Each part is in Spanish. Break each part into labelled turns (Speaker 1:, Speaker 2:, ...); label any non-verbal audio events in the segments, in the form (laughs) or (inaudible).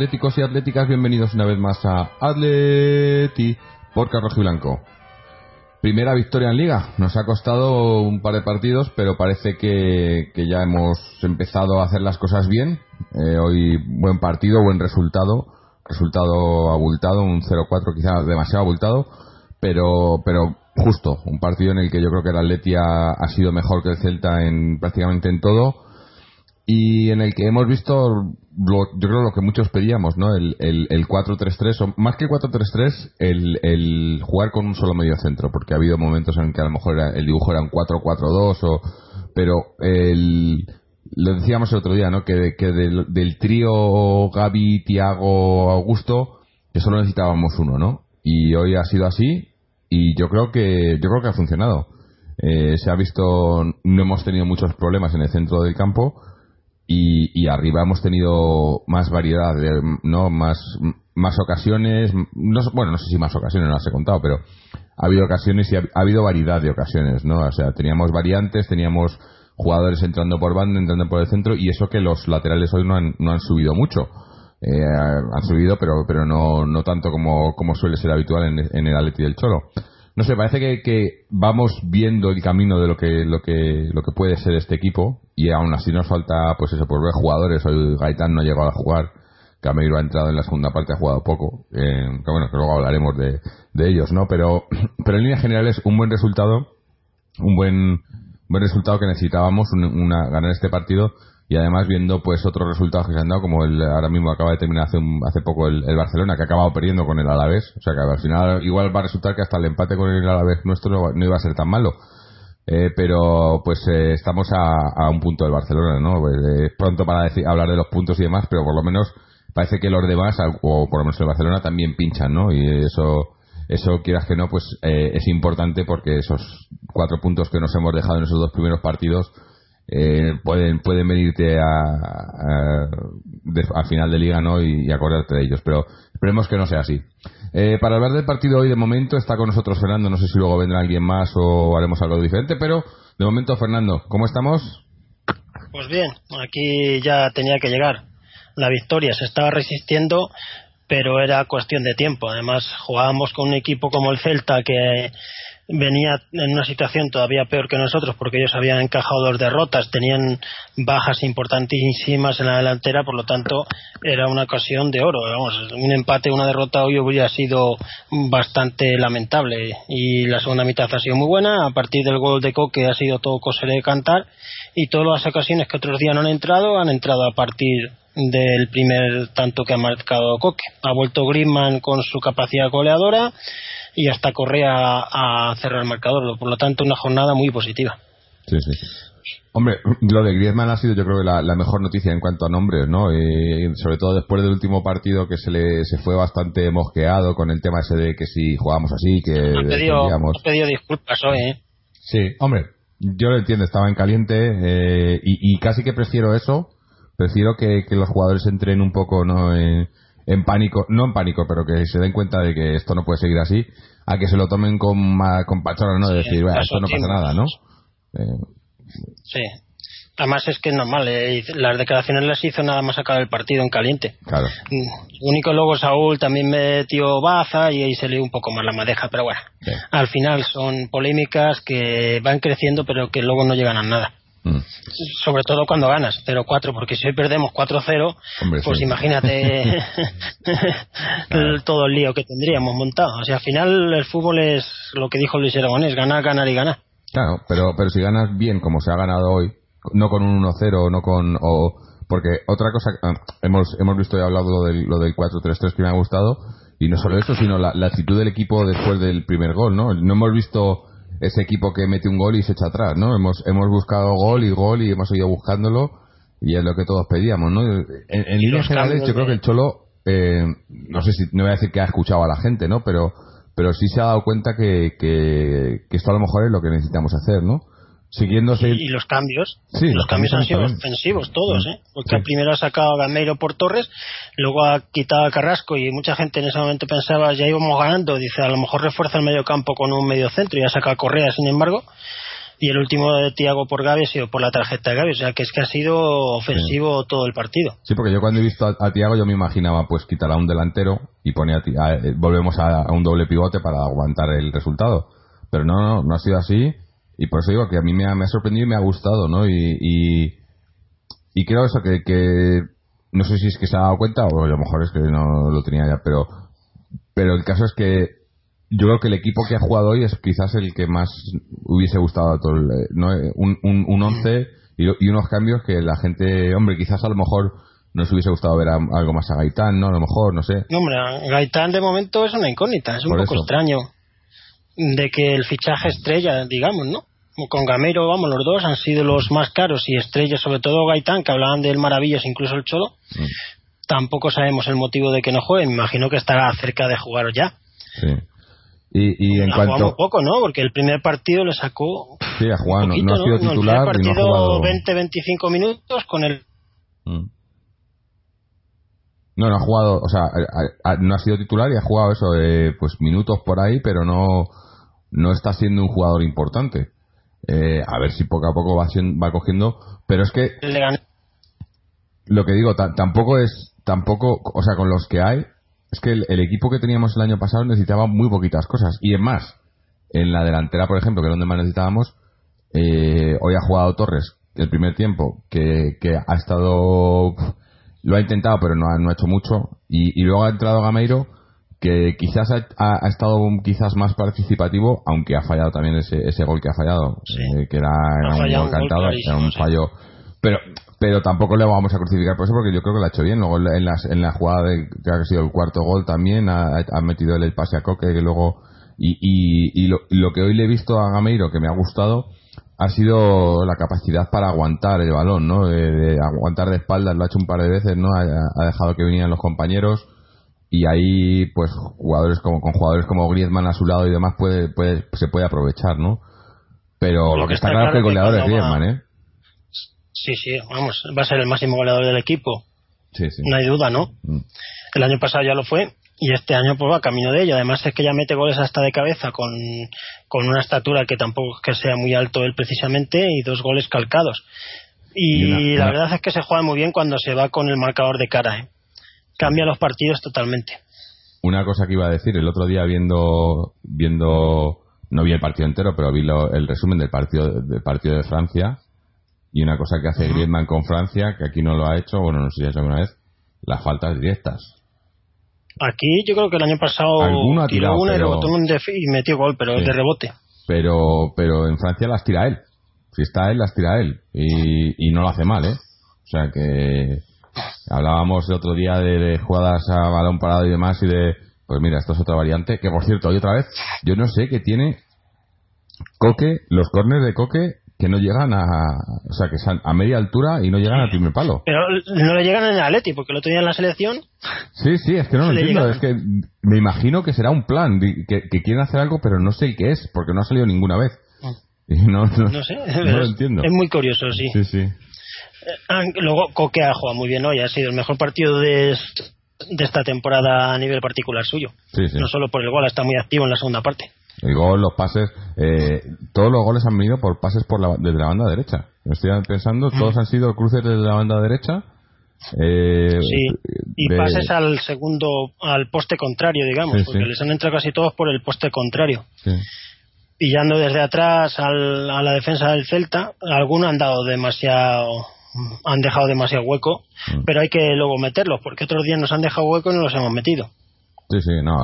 Speaker 1: Atléticos y atléticas, bienvenidos una vez más a Atleti por Carrojo y Blanco. Primera victoria en liga. Nos ha costado un par de partidos, pero parece que, que ya hemos empezado a hacer las cosas bien. Eh, hoy buen partido, buen resultado. Resultado abultado, un 0-4 quizá demasiado abultado, pero, pero justo. Un partido en el que yo creo que el Atleti ha, ha sido mejor que el Celta en prácticamente en todo y en el que hemos visto lo, yo creo lo que muchos pedíamos, ¿no? El, el, el 4-3-3, o más que el 4-3-3, el, el jugar con un solo medio centro, porque ha habido momentos en que a lo mejor era, el dibujo era un 4-4-2, o, pero el, lo decíamos el otro día, ¿no? Que, que del, del trío Gaby, Tiago, Augusto, que solo necesitábamos uno, ¿no? Y hoy ha sido así, y yo creo que, yo creo que ha funcionado. Eh, se ha visto, no hemos tenido muchos problemas en el centro del campo, y, y, arriba hemos tenido más variedad, no más más ocasiones, no, bueno, no sé si más ocasiones, no las he contado, pero ha habido ocasiones y ha, ha, habido variedad de ocasiones, ¿no? O sea, teníamos variantes, teníamos jugadores entrando por banda, entrando por el centro, y eso que los laterales hoy no han, no han subido mucho. Eh, han subido, pero pero no, no tanto como, como suele ser habitual en, en el Atleti del Cholo no sé, parece que, que, vamos viendo el camino de lo que, lo que lo que puede ser este equipo y aún así nos falta, pues eso, por ver jugadores. Hoy Gaitán no ha llegado a jugar, Cameiro ha entrado en la segunda parte, ha jugado poco. Eh, que bueno, que luego hablaremos de, de, ellos, ¿no? Pero, (clears throat) pero en líneas generales, un buen resultado, un buen, buen resultado que necesitábamos, una, una ganar este partido y además viendo pues otros resultados que se han dado como el ahora mismo acaba de terminar hace un, hace poco el, el, Barcelona que ha acabado perdiendo con el Alavés o sea que al final igual va a resultar que hasta el empate con el Alavés nuestro no, no iba a ser tan malo eh, pero pues eh, estamos a, a, un punto del Barcelona no pues, eh, pronto para decir, hablar de los puntos y demás pero por lo menos parece que los demás o por lo menos el Barcelona también pinchan no y eso eso quieras que no pues eh, es importante porque esos cuatro puntos que nos hemos dejado en esos dos primeros partidos eh, pueden pueden venirte a, de, a, final de liga no y, acordarte de ellos. Pero esperemos que no sea así eh, para hablar del partido hoy de momento está con nosotros Fernando. No sé si luego vendrá alguien más o haremos algo diferente pero de momento Fernando ¿cómo estamos?
Speaker 2: pues bien aquí ya tenía que llegar la victoria. Se estaba resistiendo pero era cuestión de tiempo. Además jugábamos con un equipo como el Celta que venía en una situación todavía peor que nosotros porque ellos habían encajado dos derrotas, tenían bajas importantísimas en la delantera, por lo tanto era una ocasión de oro. Vamos, un empate, una derrota hoy hubiera sido bastante lamentable y la segunda mitad ha sido muy buena. A partir del gol de Coque ha sido todo cosa de cantar y todas las ocasiones que otros días no han entrado han entrado a partir del primer tanto que ha marcado Coque. Ha vuelto Griezmann con su capacidad goleadora y hasta Correa a, cerrar el marcador. Por lo tanto, una jornada muy positiva.
Speaker 1: Sí, sí. Hombre, lo de Griezmann ha sido yo creo que la, la mejor noticia en cuanto a nombres, ¿no? Eh, sobre todo después del último partido que se le se fue bastante mosqueado con el tema ese de que si jugábamos así, que
Speaker 2: ha pedido, ha pedido disculpas hoy, ¿eh?
Speaker 1: Sí, hombre, yo lo entiendo, estaba en caliente eh, y, y, casi que prefiero eso Prefiero que, que los jugadores entren un poco no en, en pánico, no en pánico, pero que se den cuenta de que esto no puede seguir así, a que se lo tomen con, con pachorra, ¿no? De
Speaker 2: Sí,
Speaker 1: decir, "Bueno, esto no pasa
Speaker 2: tiempo".
Speaker 1: nada, ¿no? Eh,
Speaker 2: Sí. Además es que es normal, eh, las declaraciones las hizo nada más acabar el partido en caliente.
Speaker 1: claro.
Speaker 2: Mm, Único luego Saúl también metió baza y ahí se le un poco más la madeja, pero bueno,
Speaker 1: Sí.
Speaker 2: al final son polémicas que van creciendo pero que luego no llegan a nada.
Speaker 1: Mm.
Speaker 2: Sobre todo cuando ganas 0-4, porque si hoy perdemos 4-0,
Speaker 1: Hombre,
Speaker 2: pues
Speaker 1: sí.
Speaker 2: imagínate (laughs) (laughs) todo el lío que tendríamos montado. O sea, al final el fútbol es lo que dijo Luis Aragonés, ganar, ganar y ganar.
Speaker 1: Claro, pero, pero si ganas bien como se ha ganado hoy, no con un 1-0, no con... O, porque otra cosa, ah, hemos, hemos visto y hablado lo del, lo del 4-3-3 que me ha gustado, y no solo eso, sino la, la actitud del equipo después del primer gol, ¿no? No hemos visto ese equipo que mete un gol y se echa atrás, ¿no? Hemos, hemos buscado gol y gol y hemos ido buscándolo, y es lo que todos pedíamos, ¿no? En, líneas generales, yo creo que el Cholo, eh, no sé si, no voy a decir que ha escuchado a la gente, ¿no? Pero, pero sí se ha dado cuenta que, que, que esto a lo mejor es lo que necesitamos hacer, ¿no? Siguiéndose...
Speaker 2: Y los cambios,
Speaker 1: Sí,
Speaker 2: los cambios han sido ofensivos todos. ¿eh? Porque
Speaker 1: Sí.
Speaker 2: primero ha sacado a Gameiro por Torres, luego ha quitado a Carrasco y mucha gente en ese momento pensaba ya íbamos ganando, dice a lo mejor refuerza el medio campo con un medio centro y ha sacado a Correa sin embargo, y el último de Tiago por Gavi ha sido por la tarjeta de Gavi, o sea que es que ha sido ofensivo todo el partido.
Speaker 1: Sí, porque yo cuando he visto a, a Tiago yo me imaginaba pues quitar a un delantero y poner a, Ti- a- eh, volvemos a, a un doble pivote para aguantar el resultado. Pero no, no, no ha sido así y por eso digo que a mí me ha, me ha sorprendido y me ha gustado, ¿no? Y, y, y creo eso que, que no sé si es que se ha dado cuenta o a lo mejor es que no lo tenía ya, pero pero el caso es que yo creo que el equipo que ha jugado hoy es quizás el que más hubiese gustado a todo el, eh, ¿no? Eh, un, un, un once y, y unos cambios que la gente, hombre, quizás a lo mejor nos hubiese gustado ver a- algo más a Gaitán, ¿no? A lo mejor, no sé.
Speaker 2: No, hombre, Gaitán de momento es una incógnita, es un
Speaker 1: Por
Speaker 2: poco
Speaker 1: eso.
Speaker 2: extraño de que el fichaje estrella, digamos, ¿no? Con Gamero, vamos, los dos han sido los más caros y estrellas, sobre todo Gaitán, que hablaban del Maravillas, incluso el Cholo. Tampoco sabemos el motivo de que no juegue, me imagino que estará cerca de jugar ya.
Speaker 1: Sí. Y, y en
Speaker 2: muy
Speaker 1: cuanto...
Speaker 2: poco, ¿no? Porque el primer partido le sacó
Speaker 1: Sí, jugado, no,
Speaker 2: poquito,
Speaker 1: no ha sido
Speaker 2: El
Speaker 1: titular
Speaker 2: primer
Speaker 1: y no ha
Speaker 2: partido
Speaker 1: jugado...
Speaker 2: 20-25 minutos con el
Speaker 1: Mm. No, no ha jugado, o sea, no ha sido titular y ha jugado eso, pues minutos por ahí, pero no, no está siendo un jugador importante. Eh, a ver si poco a poco va, sien- va cogiendo, pero es que lo que digo, ta- tampoco es, tampoco, o sea, con los que hay, es que el, el equipo que teníamos el año pasado necesitaba muy poquitas cosas. Y es más, en la delantera, por ejemplo, que es donde más necesitábamos, eh, hoy ha jugado Torres el primer tiempo, que, que ha estado, lo ha intentado, pero no ha, no ha hecho mucho. Y, y luego ha entrado Gameiro, que quizás ha, ha- ha estado quizás más participativo, aunque ha fallado también ese, ese gol que ha fallado,
Speaker 2: Sí.
Speaker 1: eh, que era, era un gol cantado, era un
Speaker 2: sí.
Speaker 1: fallo. Pero, pero tampoco le vamos a crucificar por eso, porque yo creo que lo ha hecho bien. Luego en la- en, las- en la jugada de, que ha sido el cuarto gol también, ha, ha metido él el pase a Coque, que luego. Y, y, y lo, lo que hoy le he visto a Gameiro, que me ha gustado, ha sido la capacidad para aguantar el balón, ¿no? De, de aguantar de espaldas, lo ha hecho un par de veces, ¿no? Ha, ha dejado que vinieran los compañeros y ahí, pues, jugadores como con jugadores como Griezmann a su lado y demás puede, puede, se puede aprovechar, ¿no? Pero lo que está claro es que el goleador es Griezmann, ¿eh?
Speaker 2: Sí, sí, vamos, va a ser el máximo goleador del equipo.
Speaker 1: Sí, sí.
Speaker 2: No hay duda, ¿no?
Speaker 1: Mm.
Speaker 2: El año pasado ya lo fue y este año pues va camino de ello. Además es que ya mete goles hasta de cabeza con, con una estatura que tampoco es que sea muy alto él precisamente y dos goles calcados. Y,
Speaker 1: Y una-
Speaker 2: la
Speaker 1: una-
Speaker 2: verdad es que se juega muy bien cuando se va con el marcador de cara. ¿eh? Cambia los partidos totalmente.
Speaker 1: Una cosa que iba a decir, el otro día viendo, viendo, no vi el partido entero, pero vi lo- el resumen del partido, del partido de Francia, y una cosa que hace Griezmann con Francia, que aquí no lo ha hecho, bueno, no sé si ha hecho alguna vez, las faltas directas.
Speaker 2: Aquí yo creo que el año pasado
Speaker 1: Alguno ha
Speaker 2: tiró
Speaker 1: tirado,
Speaker 2: una y
Speaker 1: pero-
Speaker 2: rebotó en un y metió gol, pero
Speaker 1: Sí.
Speaker 2: de rebote.
Speaker 1: Pero, pero en Francia las tira él. Si está él, las tira él. Y, y no lo hace mal, ¿eh? O sea que hablábamos el otro día de, de jugadas a balón parado y demás y de, pues mira, esto es otra variante. Que por cierto, hoy otra vez, yo no sé qué tiene Coque, los corners de Coque que no llegan a, o sea, que están a media altura y no llegan al primer palo.
Speaker 2: Pero no le llegan en el Atleti, porque otro día en la selección
Speaker 1: Sí, sí, es que no lo entiendo.
Speaker 2: llegan.
Speaker 1: Es que me imagino que será un plan, que, que quieren hacer algo, pero no sé el qué es, porque no ha salido ninguna vez. (laughs) Y no, no,
Speaker 2: no sé,
Speaker 1: no lo entiendo.
Speaker 2: es muy curioso, sí.
Speaker 1: Sí, sí.
Speaker 2: Luego Coque ha jugado muy bien hoy, ha sido el mejor partido de, de esta temporada a nivel particular suyo. No solo por el gol, está muy activo en la segunda parte.
Speaker 1: El gol, los pases, eh, todos los goles han venido por pases por la, desde la banda derecha. Estoy pensando, todos han sido cruces desde la banda derecha.
Speaker 2: Eh, sí, y pases al segundo, al poste contrario, digamos, porque les han entrado casi todos por el poste contrario. Pillando desde atrás al, a la defensa del Celta, algunos han dado demasiado han dejado demasiado hueco, mm. pero hay que luego meterlos, porque otros días nos han dejado hueco y no los hemos metido.
Speaker 1: Sí, sí, no.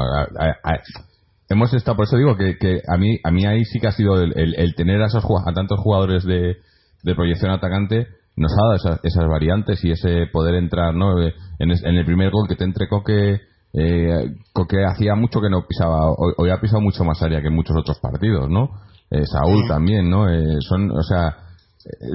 Speaker 1: hemos estado, por eso digo que, que, a mí a mí ahí sí que ha sido el, tener a, esos, a tantos jugadores de, de proyección atacante nos ha dado esas, variantes y ese poder entrar ¿no? Eh, en, el primer gol que te entre Coque eh, Coque hacía mucho que no pisaba hoy, ha pisado mucho más área que en muchos otros partidos no eh, Saúl también no eh, son o sea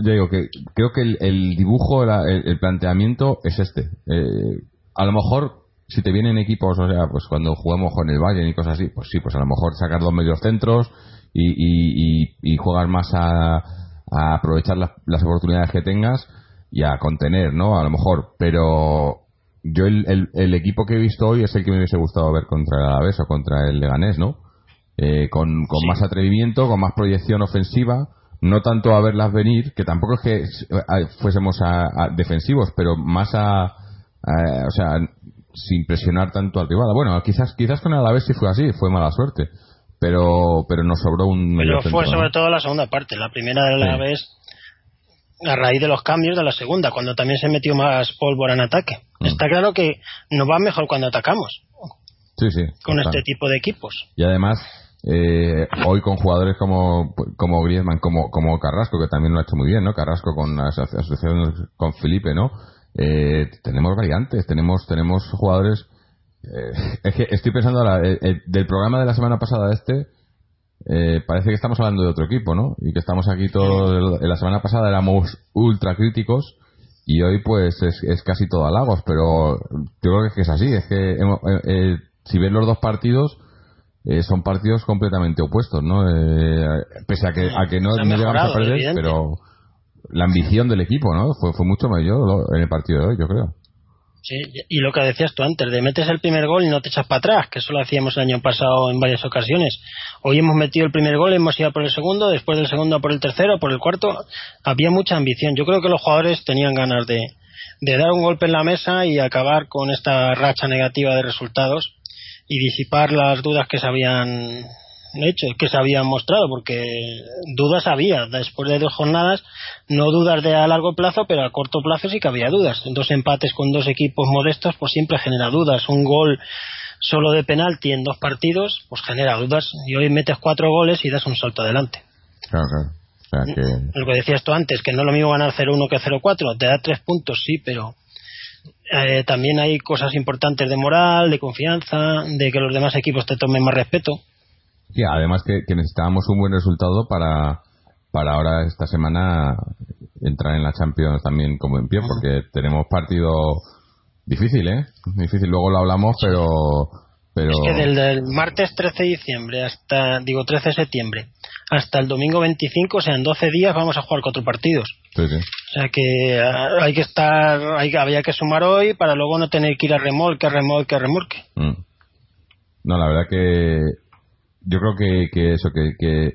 Speaker 1: yo digo que creo que el, dibujo, el, planteamiento es este. Eh, a lo mejor, si te vienen equipos, o sea, pues cuando jugamos con el Bayern y cosas así, pues sí, pues a lo mejor sacar dos medios centros y, y, jugar más a, aprovechar las, oportunidades que tengas y a contener, ¿no? A lo mejor, pero yo el, equipo que he visto hoy es el que me hubiese gustado ver contra el Alavés o contra el Leganés, ¿no? Eh, con, con más atrevimiento, con más proyección ofensiva no tanto a verlas venir, que tampoco es que fuésemos a, defensivos, pero más a, o sea, sin presionar tanto al rival. Bueno, quizás quizás con el Alavés sí fue así, fue mala suerte, pero pero nos sobró un.
Speaker 2: Pero fue sobre todo la segunda parte, la primera del Alavés a raíz de los cambios de la segunda, cuando también se metió más pólvora en ataque. Mm. Está claro que nos va mejor cuando atacamos.
Speaker 1: Sí, sí.
Speaker 2: Con este tipo de equipos.
Speaker 1: Y además, eh, hoy con jugadores como, como Griezmann, como, como Carrasco, que también lo ha hecho muy bien, ¿no? Carrasco con la asociación con Felipe, ¿no? Eh, tenemos variantes, tenemos, tenemos jugadores. Eh, (laughs) es que estoy pensando ahora, eh, del programa de la semana pasada este, parece que estamos hablando de otro equipo, ¿no? Y que estamos aquí todos. La semana pasada éramos ultra críticos y hoy, pues, es, es casi todo halagos, pero yo creo que es, que es así. Es que si ves los dos partidos eh, son partidos completamente opuestos, ¿no? Eh, pese a que, a que no, llegamos a perder, pero la ambición del equipo, ¿no? Fue, fue mucho mayor en el partido de hoy, yo creo.
Speaker 2: Sí, y lo que decías tú antes, de metes el primer gol y no te echas para atrás, que eso lo hacíamos el año pasado en varias ocasiones. Hoy hemos metido el primer gol, hemos ido por el segundo, después del segundo por el tercero, por el cuarto. Había mucha ambición. Yo creo que los jugadores tenían ganas de, de dar un golpe en la mesa y acabar con esta racha negativa de resultados y disipar las dudas que se habían hecho, que se habían mostrado, porque dudas había. Después de dos jornadas, no dudas de a largo plazo, pero a corto plazo sí que había dudas. Dos empates con dos equipos modestos, pues siempre genera dudas. Un gol solo de penalti en dos partidos, pues genera dudas. Y hoy metes cuatro goles y das un salto adelante.
Speaker 1: Claro, claro.
Speaker 2: Lo que decías tú antes, que no es lo mismo ganar 0-1 que 0-4. Te da tres puntos, sí, pero eh, también hay cosas importantes de moral, de confianza, de que los demás equipos te tomen más respeto.
Speaker 1: Sí, además que, necesitábamos un buen resultado para, para ahora esta semana entrar en la Champions también como en pie, porque tenemos partido difícil, ¿eh? Difícil, luego lo hablamos, pero... pero...
Speaker 2: Es que desde el martes 13 de diciembre hasta, digo, 13 de septiembre hasta el domingo 25, o sea, en 12 días vamos a jugar cuatro partidos.
Speaker 1: Sí, sí.
Speaker 2: O sea que ah, hay que estar, hay, había que sumar hoy para luego no tener que ir a remolque, remolque, remolque. Mm.
Speaker 1: No, la verdad que yo creo que, que eso, que, que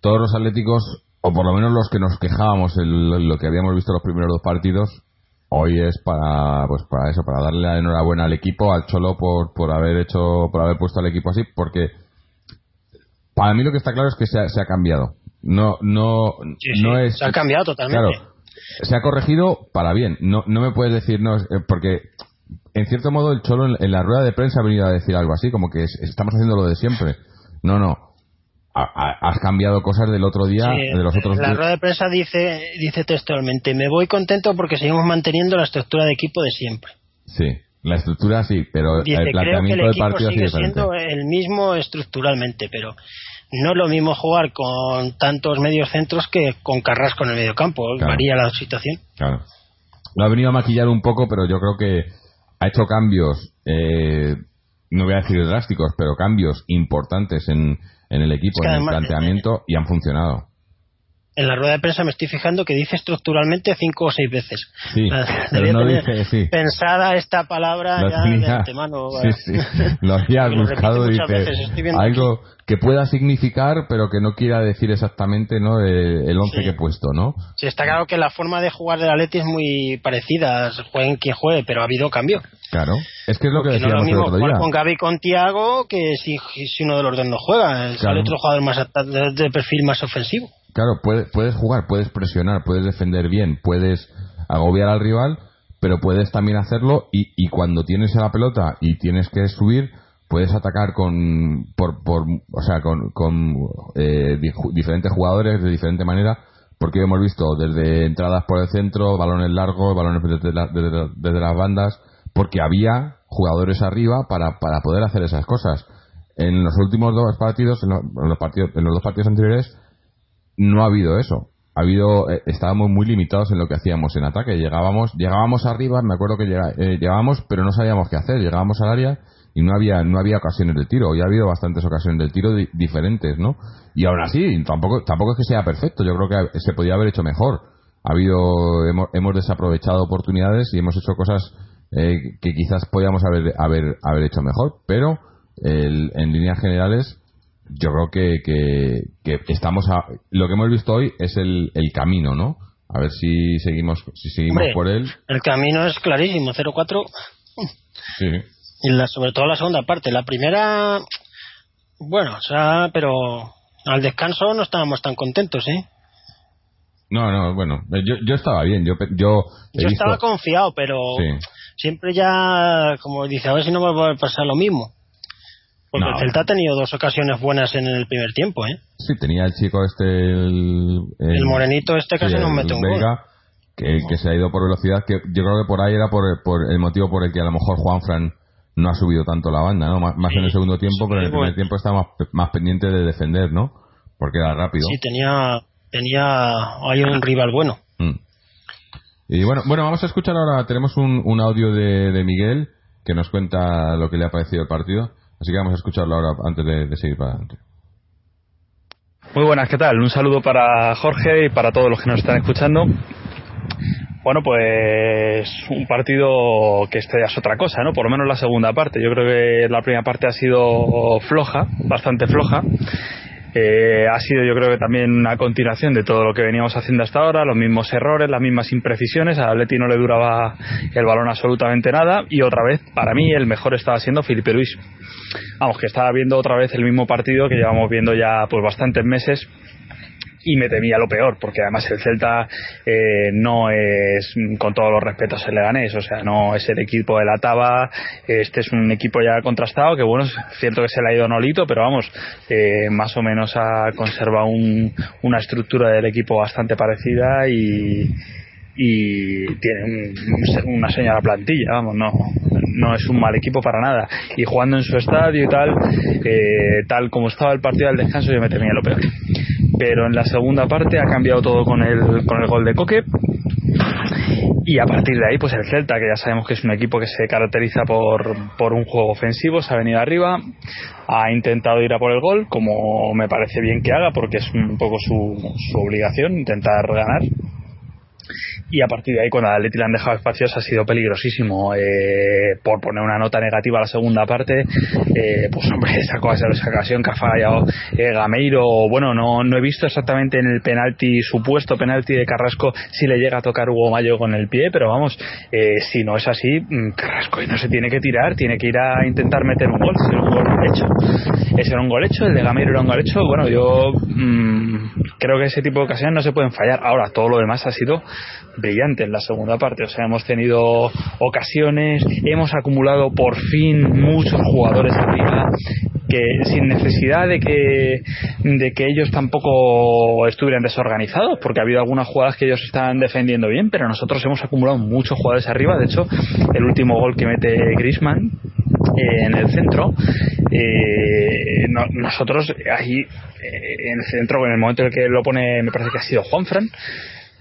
Speaker 1: todos los atléticos, o por lo menos los que nos quejábamos en lo que habíamos visto los primeros dos partidos, hoy es para pues para eso, para darle la enhorabuena al equipo, al Cholo por, por haber hecho, por haber puesto al equipo así, porque para mí lo que está claro es que se ha, cambiado. No, no, no es.
Speaker 2: Se ha cambiado totalmente.
Speaker 1: Claro, se ha corregido para bien. No, no me puedes decir, no, eh, porque en cierto modo el Cholo en, la rueda de prensa ha venido a decir algo así, como que estamos haciendo lo de siempre. No, no. has cambiado cosas del otro día, de los otros
Speaker 2: La rueda de prensa dice, dice textualmente: Me voy contento porque seguimos manteniendo la estructura de equipo de siempre.
Speaker 1: Sí. La estructura sí, pero el planteamiento del partido
Speaker 2: sigue
Speaker 1: siendo
Speaker 2: el mismo estructuralmente, pero no es lo mismo jugar con tantos medios centros que con Carrasco en el medio campo. Varía la situación.
Speaker 1: Claro. Lo ha venido a maquillar un poco, pero yo creo que ha hecho cambios, eh, no voy a decir drásticos, pero cambios importantes en, en el equipo, en el planteamiento, y han funcionado.
Speaker 2: En la rueda de prensa me estoy fijando que dice estructuralmente cinco o seis veces.
Speaker 1: Sí, pero no dice, sí.
Speaker 2: Pensada esta palabra ya de antemano.
Speaker 1: Sí, sí. Lo había buscado, dice algo que pueda significar, pero que no quiera decir exactamente ¿no? el once que he puesto, ¿no?
Speaker 2: Sí, está claro que la forma de jugar de la Leti es muy parecida, jueguen quien juegue, pero ha habido cambio.
Speaker 1: Claro, es que es lo que decíamos
Speaker 2: no
Speaker 1: el otro día.
Speaker 2: con Gaby con Tiago que si, si uno de los dos no juega, sale otro jugador más de perfil más ofensivo.
Speaker 1: Claro, puedes, puedes jugar, puedes presionar, puedes defender bien, puedes agobiar al rival, pero puedes también hacerlo y, y cuando tienes la pelota y tienes que subir, puedes atacar con, por, por, o sea, con, con eh, diferentes jugadores de diferente manera, porque hemos visto desde entradas por el centro, balones largos, balones desde, desde, las bandas, porque había jugadores arriba para, para poder hacer esas cosas. En los últimos dos partidos, en los, partidos, en los dos partidos anteriores, no ha habido eso. Ha habido, eh, estábamos muy limitados en lo que hacíamos en ataque. Llegábamos, llegábamos arriba, me acuerdo que eh, llegábamos, pero no sabíamos qué hacer. Llegábamos al área y no había no había ocasiones de tiro y ha habido bastantes ocasiones del tiro diferentes no y aún así tampoco tampoco es que sea perfecto yo creo que se podía haber hecho mejor ha habido hemos, hemos desaprovechado oportunidades y hemos hecho cosas eh, que quizás podíamos haber haber haber hecho mejor pero en líneas generales yo creo que, que, estamos a, lo que hemos visto hoy es el, el camino no a ver si seguimos si seguimos por él
Speaker 2: el camino es clarísimo 0-4
Speaker 1: sí
Speaker 2: y la, sobre todo la segunda parte. La primera, bueno, o sea, pero al descanso no estábamos tan contentos, ¿eh?
Speaker 1: No, no, bueno, yo, yo estaba bien, yo yo,
Speaker 2: yo estaba confiado, pero siempre ya, como dice, a ver si no va a pasar lo mismo. Porque el Celta ha tenido dos ocasiones buenas en el primer tiempo, ¿eh?
Speaker 1: Sí, tenía el chico este, el...
Speaker 2: El, morenito este casi nos mete un gol.
Speaker 1: Que, que, se ha ido por velocidad, que yo creo que por ahí era por, por el motivo por el que a lo mejor Juan Fran no ha subido tanto la banda, ¿no? Más, en el segundo tiempo, pero en el primer tiempo estaba más, pendiente de defender, ¿no? Porque era rápido.
Speaker 2: Sí, tenía, tenía, hay un rival bueno. Mm.
Speaker 1: Y bueno, bueno, vamos a escuchar ahora, tenemos un, un audio de, de, Miguel que nos cuenta lo que le ha parecido el partido, así que vamos a escucharlo ahora antes de, seguir para adelante.
Speaker 3: Muy buenas, ¿qué tal? Un saludo para Jorge y para todos los que nos están escuchando. Bueno, pues un partido que este ya es otra cosa, ¿no? Por lo menos la segunda parte. Yo creo que la primera parte ha sido floja, bastante floja. Eh, ha sido yo creo que también una continuación de todo lo que veníamos haciendo hasta ahora, los mismos errores, las mismas imprecisiones, a Atleti no le duraba el balón absolutamente nada y otra vez, para mí, el mejor estaba siendo Felipe Luis. Vamos, que estaba viendo otra vez el mismo partido que llevamos viendo ya pues bastantes meses y me temía lo peor, porque además el Celta eh, no es, con todos los respetos, el Leganés, o sea, no es el equipo de la Taba, este es un equipo ya contrastado, que bueno, es cierto que se le ha ido Nolito, pero vamos, eh, más o menos ha conservado un, una estructura del equipo bastante parecida y, y tiene una señora plantilla, vamos, no, no es un mal equipo para nada. Y jugando en su estadio y tal, eh, tal como estaba el partido del descanso, yo me temía lo peor pero en la segunda parte ha cambiado todo con el, con el gol de Coque. Y a partir de ahí pues el Celta que ya sabemos que es un equipo que se caracteriza por, por un juego ofensivo se ha venido arriba ha intentado ir a por el gol como me parece bien que haga porque es un poco su, su obligación intentar ganar y a partir de ahí cuando a Atleti le han dejado espacios ha sido peligrosísimo. Eh, por poner una nota negativa a la segunda parte eh, pues hombre (laughs) esa, esa ocasión que ha fallado eh, Gameiro. Bueno no, no he visto exactamente en el penalti supuesto penalti de Carrasco si le llega a tocar Hugo Mayo con el pie pero vamos si no es así mm, Carrasco no se tiene que tirar tiene que ir a intentar meter un gol es un gol hecho. Ese era un gol hecho el de Gameiro era un gol hecho. Bueno yo mmm, creo que ese tipo de ocasiones no se pueden fallar. Ahora todo lo demás ha sido brillante en la segunda parte. O sea, hemos tenido ocasiones, hemos acumulado por fin muchos jugadores arriba que sin necesidad de que de que ellos tampoco estuvieran desorganizados porque ha habido algunas jugadas que ellos estaban defendiendo bien pero nosotros hemos acumulado muchos jugadores arriba de hecho el último gol que mete Grisman eh, en el centro eh, nosotros ahí eh, en el centro en el momento en el que lo pone me parece que ha sido Juanfran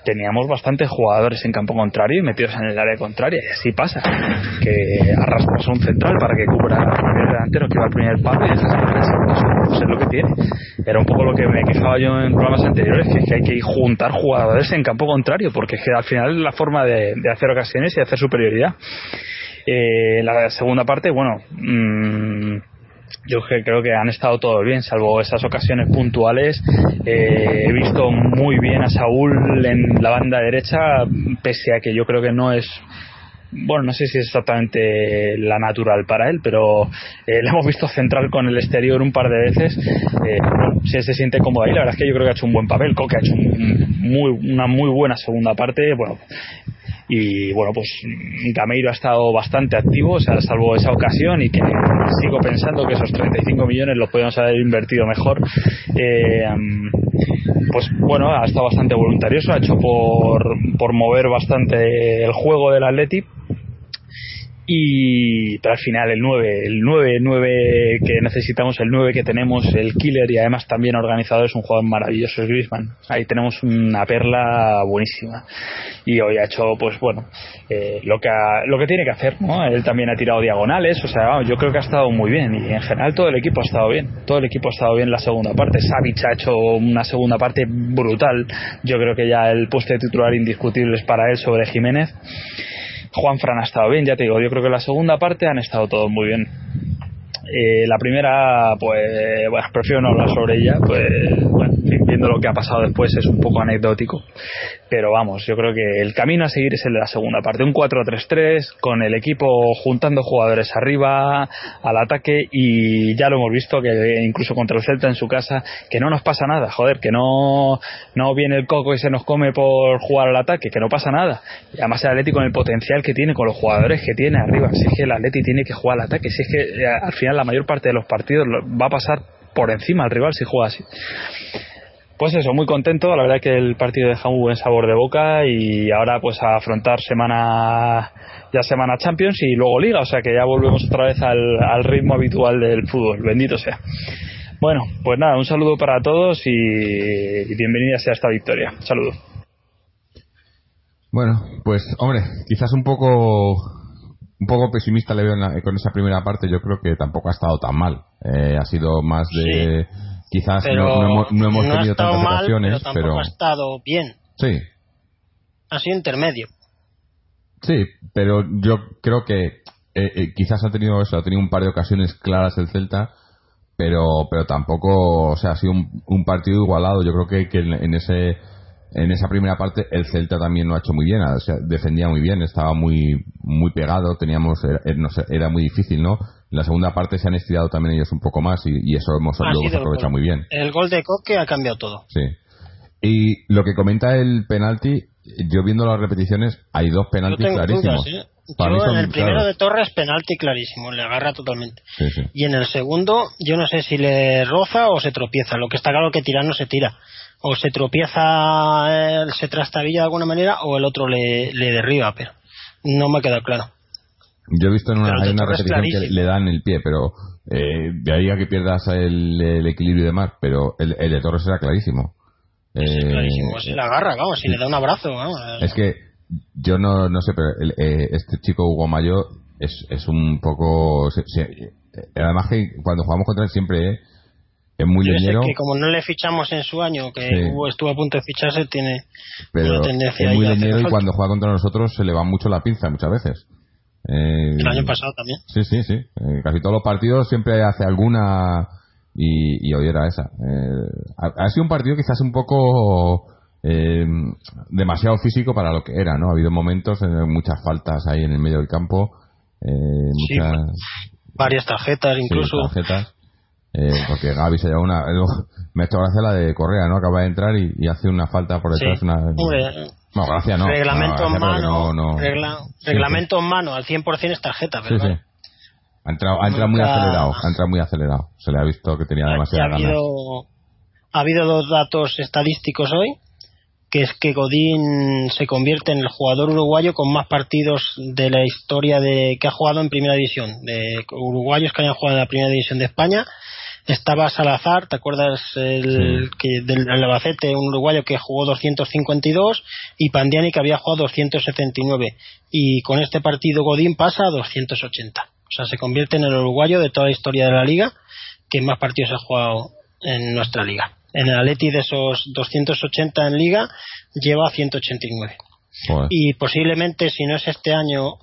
Speaker 3: teníamos bastantes jugadores en campo contrario y metidos en el área contraria. Y así pasa, que arrastras un central para que cubra al primer delantero que va al primer palo y. Eso es lo que tiene. Era un poco lo que me quejaba yo en programas anteriores, que es que hay que juntar jugadores en campo contrario, porque es que al final es la forma de, hacer ocasiones y hacer superioridad. Eh, la segunda parte, bueno, mmm, yo creo que han estado todos bien, salvo esas ocasiones puntuales. Eh, he visto muy bien a Saúl en la banda derecha, pese a que yo creo que no es bueno, no sé si es exactamente la natural para él, pero eh, le hemos visto central con el exterior un par de veces. Eh, se siente cómodo ahí, la verdad es que yo creo que ha hecho un buen papel. Coque ha hecho muy, una muy buena segunda parte. Bueno, y bueno pues Gameiro ha estado bastante activo o sea salvo esa ocasión y que sigo pensando que esos 35 millones los podemos haber invertido mejor eh, pues bueno ha estado bastante voluntarioso ha hecho por, por mover bastante el juego del Atleti y pero al final el 9 el 9 9 que necesitamos el 9 que tenemos el killer y además también organizado es un jugador maravilloso es Griezmann. Ahí tenemos una perla buenísima. Y hoy ha hecho pues bueno eh, lo que lo que tiene que hacer ¿no? él también ha tirado diagonales o sea yo creo que ha estado muy bien. Y en general todo el equipo ha estado bien. Todo el equipo ha estado bien la segunda parte. Savic ha hecho una segunda parte brutal. Yo creo que ya el puesto de titular indiscutible es para él sobre Jiménez Juan Fran ha estado bien, ya te digo, yo creo que la segunda parte han estado todos muy bien. Eh, la primera, pues, bueno, prefiero no hablar sobre ella, pues, bueno, lo que ha pasado después es un poco anecdótico. Pero vamos, yo creo que el camino a seguir es el de la segunda parte. Un 4-3-3 con el equipo juntando jugadores arriba al ataque y ya lo hemos visto que incluso contra el Celta en su casa, que no nos pasa nada, joder, que no, no viene el coco y se nos come por jugar al ataque, que no pasa nada. Y además el Atleti con el potencial que tiene, con los jugadores que tiene arriba, si es que el Atleti tiene que jugar al ataque, si es que eh, al final la mayor parte de los partidos va a pasar por encima al rival si juega así. Pues eso, muy contento. La verdad que el partido deja un buen sabor de boca y ahora pues a afrontar semana ya semana Champions y luego Liga, o sea que ya volvemos otra vez al, ritmo habitual del fútbol. Bendito sea. Bueno, pues nada, un saludo para todos y, y bienvenida sea esta victoria. saludo.
Speaker 1: Bueno, pues hombre, quizás un poco un poco pesimista le veo con esa primera parte. Yo creo que tampoco ha estado tan mal. Eh, ha sido más de Quizás no, hemos, tenido tantas mal, ocasiones,
Speaker 2: pero tampoco ha estado bien.
Speaker 1: Sí.
Speaker 2: Ha sido intermedio.
Speaker 1: Sí, pero yo creo que eh, eh, quizás ha tenido eso, ha tenido un par de ocasiones claras el Celta, pero pero tampoco, o sea, ha sido un, partido igualado. Yo creo que, que en, ese en esa primera parte el Celta también lo ha hecho muy bien, o sea, defendía muy bien, estaba muy muy pegado, teníamos era, era muy difícil, ¿no? En la segunda parte se han estirado también ellos un poco más y, eso hemos, aprovechado muy bien.
Speaker 2: El gol de Coque ha cambiado todo.
Speaker 1: Sí. Y lo que comenta el penalti, yo viendo las repeticiones, hay dos penaltis clarísimos.
Speaker 2: ¿eh? en el primero de Torres, penalti clarísimo, le agarra totalmente. Y en el segundo, yo no sé si le roza o se tropieza. Lo que está claro que tirar no se tira. O se tropieza, se trastabilla de alguna manera, o el otro le, le derriba, pero no me ha quedado claro.
Speaker 1: Yo he visto en una, hay una repetición que le dan el pie, pero eh, de ahí a que pierdas el, equilibrio de mar, pero el, de Torres era clarísimo.
Speaker 2: Eh, clarísimo, se la agarra, vamos, si le da un abrazo, vamos.
Speaker 1: Es que yo no, no sé, pero eh, este chico Hugo Mayo es, es un poco. además, que cuando jugamos contra él siempre es muy leñero.
Speaker 2: que como no le fichamos en su año, que estuvo a punto de ficharse, tiene
Speaker 1: pero tendencia es muy leñero y cuando juega contra nosotros se le va mucho la pinza muchas veces.
Speaker 2: Eh, el año pasado también. Sí,
Speaker 1: sí, sí. Eh, casi todos los partidos siempre hace alguna y, hoy era esa. Eh, ha, sido un partido quizás un poco demasiado físico para lo que era, ¿no? Ha habido momentos, muchas faltas ahí en el medio del campo. muchas,
Speaker 2: varias tarjetas incluso.
Speaker 1: tarjetas. porque Gaby se lleva una. (laughs) Me ha hecho gracia la de Correa, ¿no? Acaba de entrar y, hace una falta por detrás. Una, no, gracias, no.
Speaker 2: Reglamento en mano. reglamento en mano, al 100% es tarjeta, ¿verdad? Sí, sí.
Speaker 1: Ha entrado, ha entrado muy acelerado, ha entrado muy acelerado. Se le ha visto que tenía demasiada
Speaker 2: ha habido, Ha habido dos datos estadísticos hoy, que es que Godín se convierte en el jugador uruguayo con más partidos de la historia de que ha jugado en Primera División, de uruguayos que hayan jugado en la Primera División de España estaba Salazar, ¿te acuerdas el, que del Albacete, un uruguayo que jugó 252 y Pandiani que había jugado 279 y con este partido Godín pasa a 280. O sea, se convierte en el uruguayo de toda la historia de la liga que más partidos ha jugado en nuestra liga. En el Atleti de esos 280 en liga lleva 189. Y posiblemente si no es este año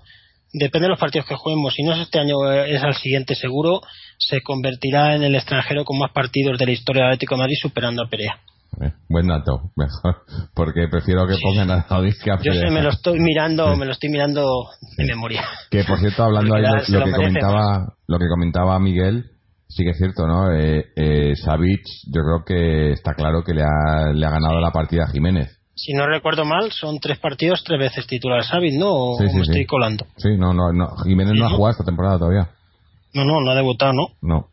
Speaker 2: depende de los partidos que juguemos. Si no es este año, es al siguiente seguro, se convertirá en el extranjero con más partidos de la historia del Atlético de Madrid, superando a Perea.
Speaker 1: Eh, buen dato, (laughs) mejor, porque prefiero que pongan a Audis que a
Speaker 2: Yo sé, me lo estoy mirando, me lo estoy mirando de memoria.
Speaker 1: Que por cierto, (laughs) hablando ahí lo, lo que comentaba, lo que comentaba Miguel, sí que es cierto, ¿no? Eh, eh, yo creo que está claro que le ha, le ha ganado la partida a Jiménez
Speaker 2: si no recuerdo mal, son tres partidos, tres veces titular Savic, ¿no? O me estoy colando.
Speaker 1: Sí, no, no, no. Jiménez no ha jugado esta temporada todavía.
Speaker 2: No, no, no ha debutado, ¿no?
Speaker 1: No.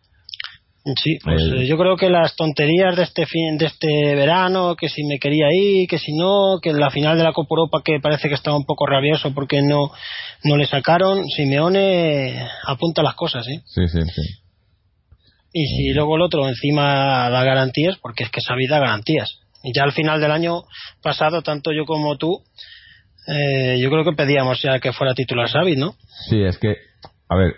Speaker 2: Sí, pues eh, yo creo que las tonterías de este fin, de este verano, que si me quería ir, que si no, que en la final de la Copa Europa que parece que estaba un poco rabioso porque no, no le sacaron, Simeone apunta las cosas, ¿eh?
Speaker 1: Sí, sí, sí.
Speaker 2: Y si luego el otro encima da garantías, porque es que Savic da garantías. Y ya al final del año pasado, tanto yo como tú, eh, yo creo que pedíamos ya que fuera titular Xavi, ¿no?
Speaker 1: Sí, es que, a ver,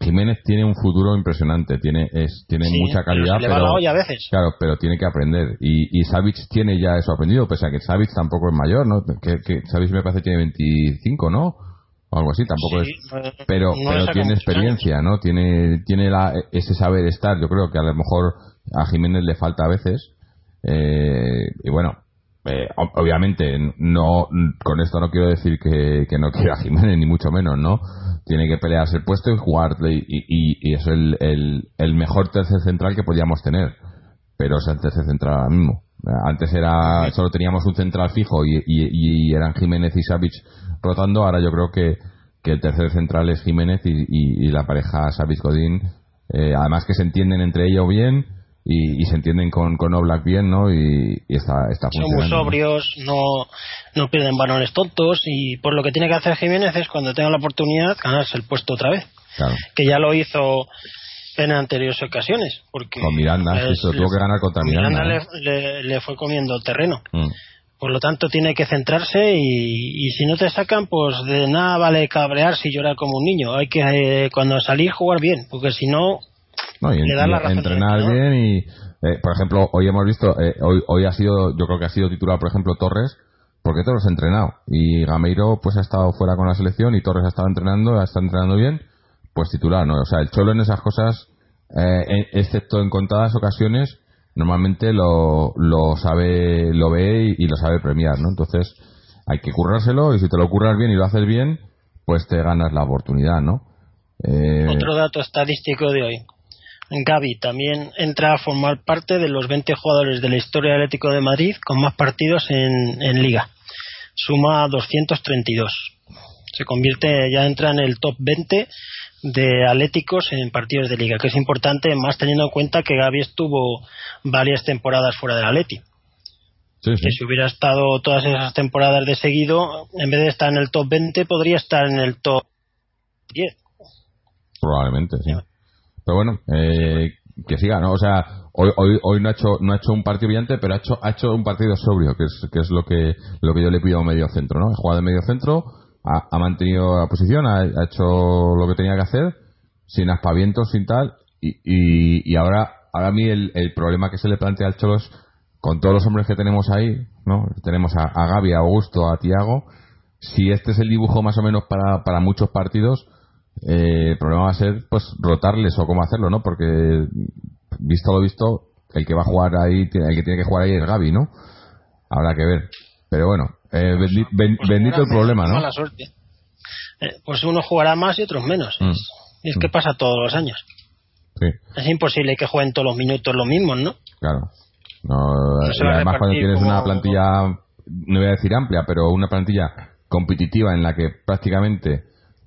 Speaker 1: Jiménez tiene un futuro impresionante, tiene es, tiene mucha calidad,
Speaker 2: pero, a veces.
Speaker 1: claro, pero tiene que aprender y, y Savic tiene ya eso aprendido, pese a que Savic tampoco es mayor, ¿no? Que, que Savic me parece que tiene 25, ¿no? O algo así, tampoco es, pero pero tiene experiencia, ¿no? Tiene tiene la, ese saber estar, yo creo que a lo mejor a Jiménez le falta a veces eh, y bueno, eh, obviamente no con esto no quiero decir que, no quiera Jiménez (laughs) ni mucho menos no tiene que pelearse el puesto y jugar y, es el, el, mejor tercer central que podíamos tener. Pero es el tercer central ahora mismo. Antes era solo teníamos un central fijo y, y, eran Jiménez y Savic rotando. Ahora yo creo que, que el tercer central es Jiménez y, la pareja Savic Godín eh, además que se entienden entre ellos bien y, se entienden con, con Oblak bien, ¿no? Y, está, está
Speaker 2: Son muy sobrios, no, no pierden balones tontos y por lo que tiene que hacer Jiménez es cuando tenga la oportunidad ganarse el puesto otra vez. Que ya lo hizo en anteriores ocasiones. Porque
Speaker 1: con Miranda, tuvo que ganar contra Miranda.
Speaker 2: Miranda ¿eh? le, fue comiendo terreno. Mm. Por lo tanto, tiene que centrarse y, y, si no te sacan, pues de nada vale cabrear si llorar como un niño. Hay que, eh, cuando salir, jugar bien, porque si no,
Speaker 1: no, y, entrenar bien y, eh, por ejemplo, hoy hemos visto, eh, hoy, hoy ha sido, yo creo que ha sido titular, por ejemplo, Torres, porque Torres ha entrenado y Gameiro pues ha estado fuera con la selección y Torres ha estado entrenando, ha estado entrenando bien, pues titular, ¿no? O sea, el Cholo en esas cosas, eh, excepto en contadas ocasiones, normalmente lo, lo sabe, lo ve y, lo sabe premiar, ¿no? Entonces, hay que currárselo y si te lo curras bien y lo haces bien, pues te ganas la oportunidad, ¿no?
Speaker 2: Otro dato estadístico de hoy. Gaby también entra a formar parte de los 20 jugadores de la historia del Atlético de Madrid con más partidos en, Liga. Suma 232. Se convierte, ya entra en el top 20 de Atléticos en partidos de Liga, que es importante, más teniendo en cuenta que Gaby estuvo varias temporadas fuera del Atleti. Que si hubiera estado todas esas temporadas de seguido, en vez de estar en el top 20, podría estar en el top 10.
Speaker 1: Probablemente, sí. Pero bueno, eh, que siga, ¿no? O sea, hoy, hoy, hoy no ha hecho no ha hecho un partido brillante, pero ha hecho ha hecho un partido sobrio, que es que es lo que lo que yo le pido a medio centro, ¿no? Ha jugado de medio centro, ha, mantenido la posición, ha, hecho lo que tenía que hacer, sin aspavientos, sin tal, y, y, ahora ahora a mí el, el, problema que se le plantea al Cholos con todos los hombres que tenemos ahí, ¿no? Tenemos a, a Gaby, a Augusto, a Tiago, si este es el dibujo más o menos para, para muchos partidos, eh, el problema va a ser pues rotarles o cómo hacerlo, ¿no? Porque visto lo visto, el que va a jugar ahí, el que tiene que jugar ahí es Gaby, ¿no? Habrá que ver. Pero bueno, eh, pues bendito el problema, ¿no?
Speaker 2: Eh, pues uno jugará más y otros menos. Mm. Y es que mm. pasa todos los años.
Speaker 1: Sí.
Speaker 2: Es imposible que jueguen todos los minutos los mismos, ¿no?
Speaker 1: Claro. además cuando tienes una plantilla, no voy a decir amplia, pero una plantilla competitiva en la que prácticamente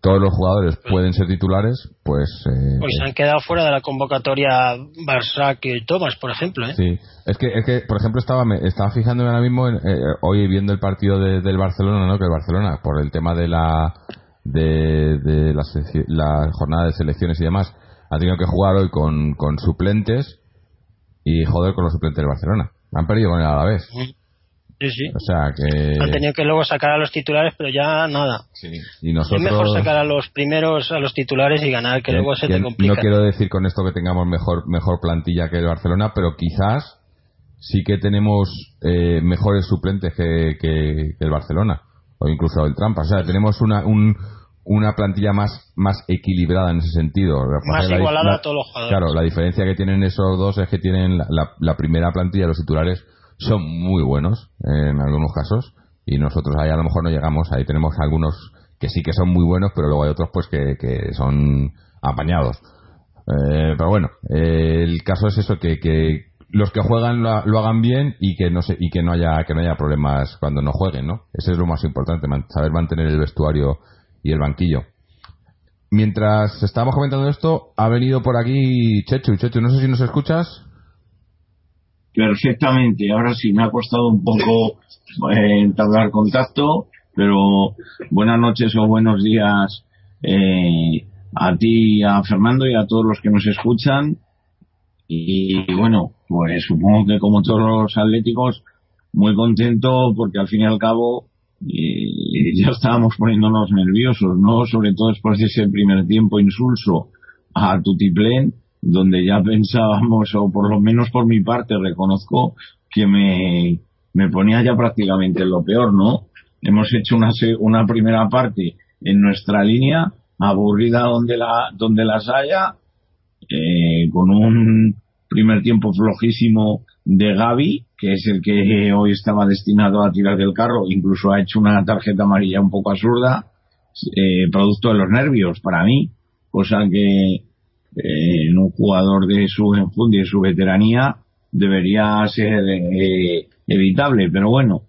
Speaker 1: todos los jugadores pueden ser titulares, pues...
Speaker 2: Eh, pues se han quedado fuera de la convocatoria Barça y Thomas, por ejemplo. ¿eh?
Speaker 1: Sí, es que, es que por ejemplo, estaba, me, estaba fijándome ahora mismo, eh, hoy viendo el partido del Barcelona, ¿no? Que el Barcelona, por el tema de la de, de la, jornada de selecciones y demás, ha tenido que jugar hoy con, con suplentes y joder con los suplentes de Barcelona. Han perdido con el Alavés.
Speaker 2: Sí, sí.
Speaker 1: O sea que.
Speaker 2: Han tenido que luego sacar a los titulares, pero ya nada.
Speaker 1: Sí. Y nosotros.
Speaker 2: Es mejor sacar a los primeros, a los titulares y ganar, que, luego se te complica.
Speaker 1: No quiero decir con esto que tengamos mejor, mejor plantilla que el Barcelona, pero quizás sí que tenemos eh, mejores suplentes que, que, el Barcelona. O incluso el Trampa. O sea, tenemos una, un, una plantilla más, más equilibrada en ese sentido.
Speaker 2: Más igualada a todos los jugadores.
Speaker 1: Claro, la diferencia que tienen esos dos es que tienen la, la primera plantilla, los titulares son muy buenos en algunos casos y nosotros ahí a lo mejor no llegamos, ahí tenemos algunos que sí que son muy buenos, pero luego hay otros pues que, que son apañados. Eh, pero bueno, eh, el caso es eso que, que los que juegan lo, hagan bien y que no se, y que no haya que no haya problemas cuando no jueguen, ¿no? Ese es lo más importante, saber mantener el vestuario y el banquillo. Mientras estábamos comentando esto, ha venido por aquí Chechu. Chechu, no sé si nos escuchas.
Speaker 4: Perfectamente. Ahora sí, me ha costado un poco eh, entablar contacto, pero buenas noches o buenos días eh, a ti, a Fernando y a todos los que nos escuchan. Y, bueno, pues supongo que como todos los atléticos, muy contento porque al fin y al cabo ya estábamos poniéndonos nerviosos, ¿no? Sobre todo después de ese primer tiempo insulso a Tutiplén donde ya (laughs) pensábamos, o por lo menos por mi parte reconozco que me, me ponía ya prácticamente lo peor, ¿no? Hemos hecho una, una primera parte en nuestra línea, aburrida donde, la, donde las haya, eh, con un primer tiempo flojísimo de Gaby, que es el que hoy estaba destinado a tirar del carro, incluso ha hecho una tarjeta amarilla un poco absurda, eh, producto de los nervios para mí, cosa que en un jugador de su enjundia y su veteranía debería ser eh, evitable, pero bueno,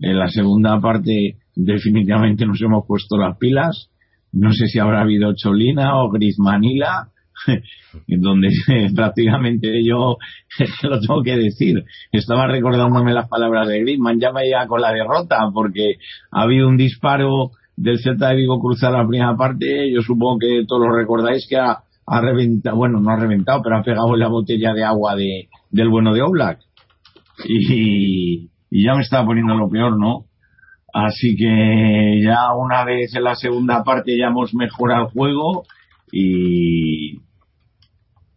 Speaker 4: en la segunda parte definitivamente nos hemos puesto las pilas. No sé si habrá habido Cholina o Grismanila, (laughs) donde (laughs) prácticamente yo (laughs) lo tengo que decir. Estaba recordándome las palabras de Grisman, ya me iba con la derrota, porque ha habido un disparo del Celta de Vigo cruzado la primera parte. Yo supongo que todos lo recordáis que ha ha reventado, bueno, no ha reventado, pero ha pegado la botella de agua de, del bueno de Oblak. Y, y ya me estaba poniendo lo peor, ¿no? Así que ya una vez en la segunda parte ya hemos mejorado el juego y,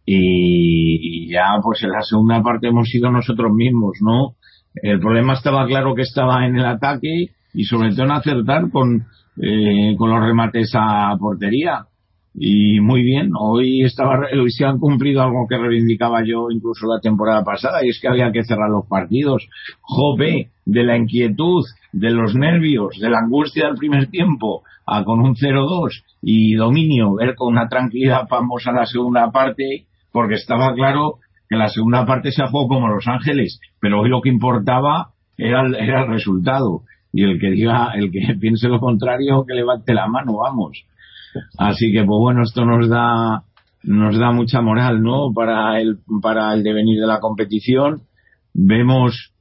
Speaker 4: y ya pues en la segunda parte hemos sido nosotros mismos, ¿no? El problema estaba claro que estaba en el ataque y sobre todo en acertar con, eh, con los remates a portería y muy bien, hoy estaba hoy se han cumplido algo que reivindicaba yo incluso la temporada pasada y es que había que cerrar los partidos. Jope, de la inquietud, de los nervios, de la angustia del primer tiempo, a con un 0-2 y dominio, ver con una tranquilidad vamos a la segunda parte, porque estaba claro que la segunda parte se jugó como Los Ángeles, pero hoy lo que importaba era el, era el resultado. Y el que diga, el que (laughs) piense lo contrario, que levante la mano, vamos. Así que, pues bueno, esto nos da, nos da mucha moral, ¿no? Para el, para el devenir de la competición. Vemos,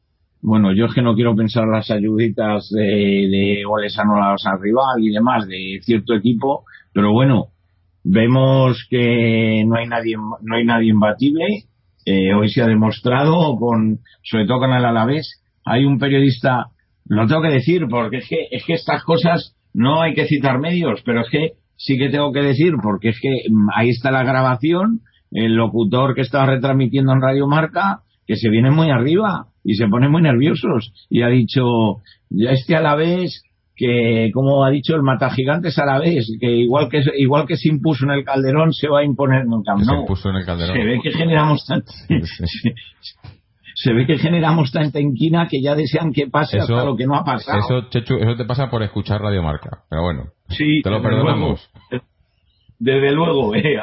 Speaker 4: bueno, yo es que no quiero pensar las ayuditas de, de goles anulados al rival y demás de cierto equipo, pero bueno, vemos que no hay nadie, no hay nadie imbatible. Eh, hoy se ha demostrado con, sobre todo con el Alavés, hay un periodista, lo tengo que decir porque es que, es que estas cosas no hay que citar medios, pero es que sí que tengo que decir, porque es que mm, ahí está la grabación, el locutor que estaba retransmitiendo en Radio Marca, que se viene muy arriba y se pone muy nerviosos. Y ha dicho, ya este a la vez que como ha dicho el mata gigantes a la vez que igual que igual que se impuso en el Calderón se va a imponer en el Camp
Speaker 1: Se impuso en el Calderón.
Speaker 4: Se ve que generamos tanto, (laughs) se ve que generamos tanta inquina que ya desean que pase hasta lo que no ha pasado.
Speaker 1: Eso, Chechu, eso te pasa por escuchar Radio Marca, pero bueno.
Speaker 4: Sí,
Speaker 1: te lo perdonamos.
Speaker 4: Desde luego, (laughs) eh,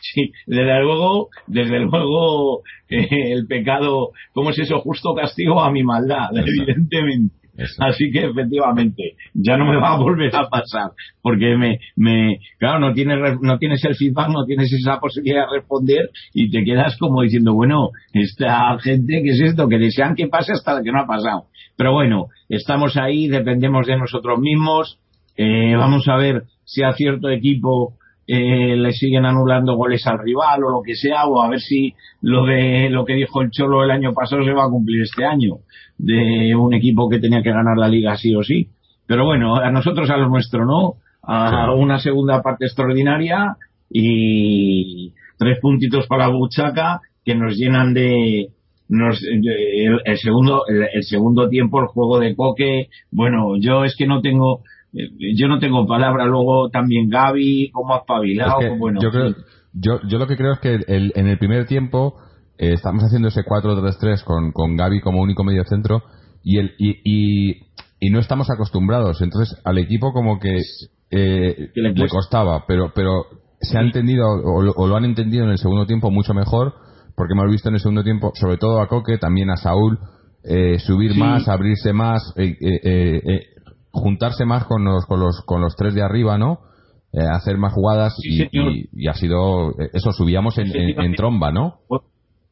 Speaker 4: sí, desde luego, desde luego, eh, el pecado, ¿cómo es eso? Justo castigo a mi maldad, evidentemente. Así que efectivamente, ya no me va a volver a pasar, porque me, me, claro, no tienes, no tienes el feedback, no tienes esa posibilidad de responder y te quedas como diciendo, bueno, esta gente, ¿qué es esto? Que desean que pase hasta que no ha pasado. Pero bueno, estamos ahí, dependemos de nosotros mismos, eh, vamos a ver si a cierto equipo eh, le siguen anulando goles al rival o lo que sea, o a ver si lo de lo que dijo el Cholo el año pasado se va a cumplir este año, de un equipo que tenía que ganar la liga sí o sí. Pero bueno, a nosotros a lo nuestro no, a una segunda parte extraordinaria y tres puntitos para buchaca que nos llenan de, nos, el, el segundo el, el, segundo tiempo el juego de Coque. Bueno yo es que no tengo yo no tengo palabra luego también Gaby como espabilado
Speaker 1: Es que
Speaker 4: bueno
Speaker 1: yo, creo- yo, yo lo que creo es que el- en el primer tiempo eh, estamos haciendo ese 4-3-3 con, con Gaby como único medio centro y, el, y, y, y no estamos acostumbrados. Entonces al equipo como que eh,
Speaker 4: le
Speaker 1: costaba, pero, pero se ha entendido o, lo- o lo han entendido en el segundo tiempo mucho mejor porque hemos visto en el segundo tiempo, sobre todo a Coque, también a Saúl, eh, subir
Speaker 4: Sí.
Speaker 1: más, abrirse más, eh, eh, eh, eh, juntarse más con los, con los, con los tres de arriba, ¿no? Eh, hacer más jugadas
Speaker 4: Sí,
Speaker 1: y, y- y ha sido eh, eso subíamos en, en- en tromba no
Speaker 4: Pues,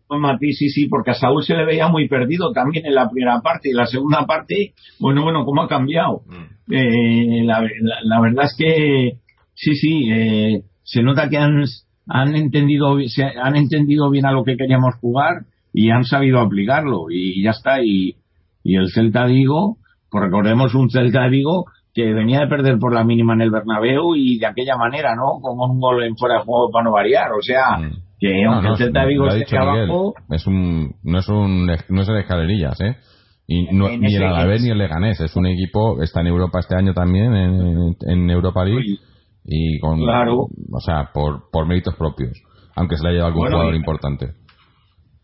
Speaker 4: Mati, sí, sí, porque a Saúl se le veía muy perdido también en la primera parte y la segunda parte, bueno, bueno, ¿cómo ha cambiado? Eh, la, la- la verdad es que sí, sí, eh, se nota que han, han entendido, se han entendido bien a lo que queríamos jugar y han sabido aplicarlo y ya está. Y, y el Celta Vigo, pues recordemos un Celta de Vigo que venía de perder por la mínima en el Bernabéu y de aquella manera, ¿no? Con un gol en fuera de juego para no variar, o sea,
Speaker 1: Mm.
Speaker 4: que
Speaker 1: No,
Speaker 4: aunque
Speaker 1: no,
Speaker 4: el Celta de Vigo esté abajo,
Speaker 1: es un no es un no es el escalerillas eh y no- ni el Alavés ni el Leganés. Es un equipo está en Europa este año también en, en Europa League y con
Speaker 4: Claro.
Speaker 1: o sea por por méritos propios aunque se le haya llevado algún
Speaker 4: Bueno,
Speaker 1: jugador importante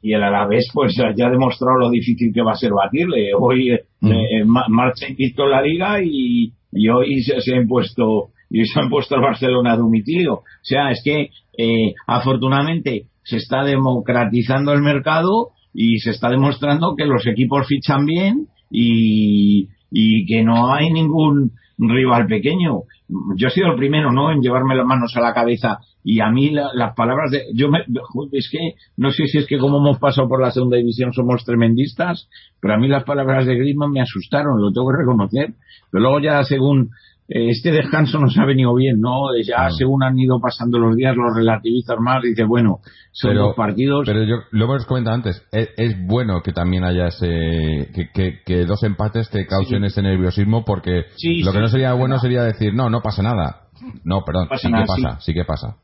Speaker 4: y el Alavés pues ya, ha demostrado lo difícil que va a ser batirle. Hoy eh,
Speaker 1: Mm.
Speaker 4: eh, ma- marcha en la liga y, y hoy se, se ha impuesto y se ha impuesto el Barcelona a domicilio. O sea, es que eh, afortunadamente se está democratizando el mercado y se está demostrando que los equipos fichan bien y, y que no hay ningún rival pequeño. Yo he sido el primero, ¿no?, en llevarme las manos a la cabeza y a mí la- las palabras de yo me es que no sé si es que como hemos pasado por la segunda división somos tremendistas pero a mí las palabras de Griezmann me asustaron lo tengo que reconocer pero luego ya según este descanso nos ha venido bien no ya según han ido pasando los días los relativizas más dice bueno son
Speaker 1: pero,
Speaker 4: dos partidos
Speaker 1: pero yo lo hemos comentado antes es, es bueno que también haya ese que, que, que dos empates te causen
Speaker 4: Sí.
Speaker 1: ese nerviosismo porque
Speaker 4: Sí,
Speaker 1: lo que
Speaker 4: sí,
Speaker 1: no sería bueno sería decir no no pasa nada no perdón
Speaker 4: No pasa
Speaker 1: sí
Speaker 4: nada,
Speaker 1: que pasa sí. que pasa.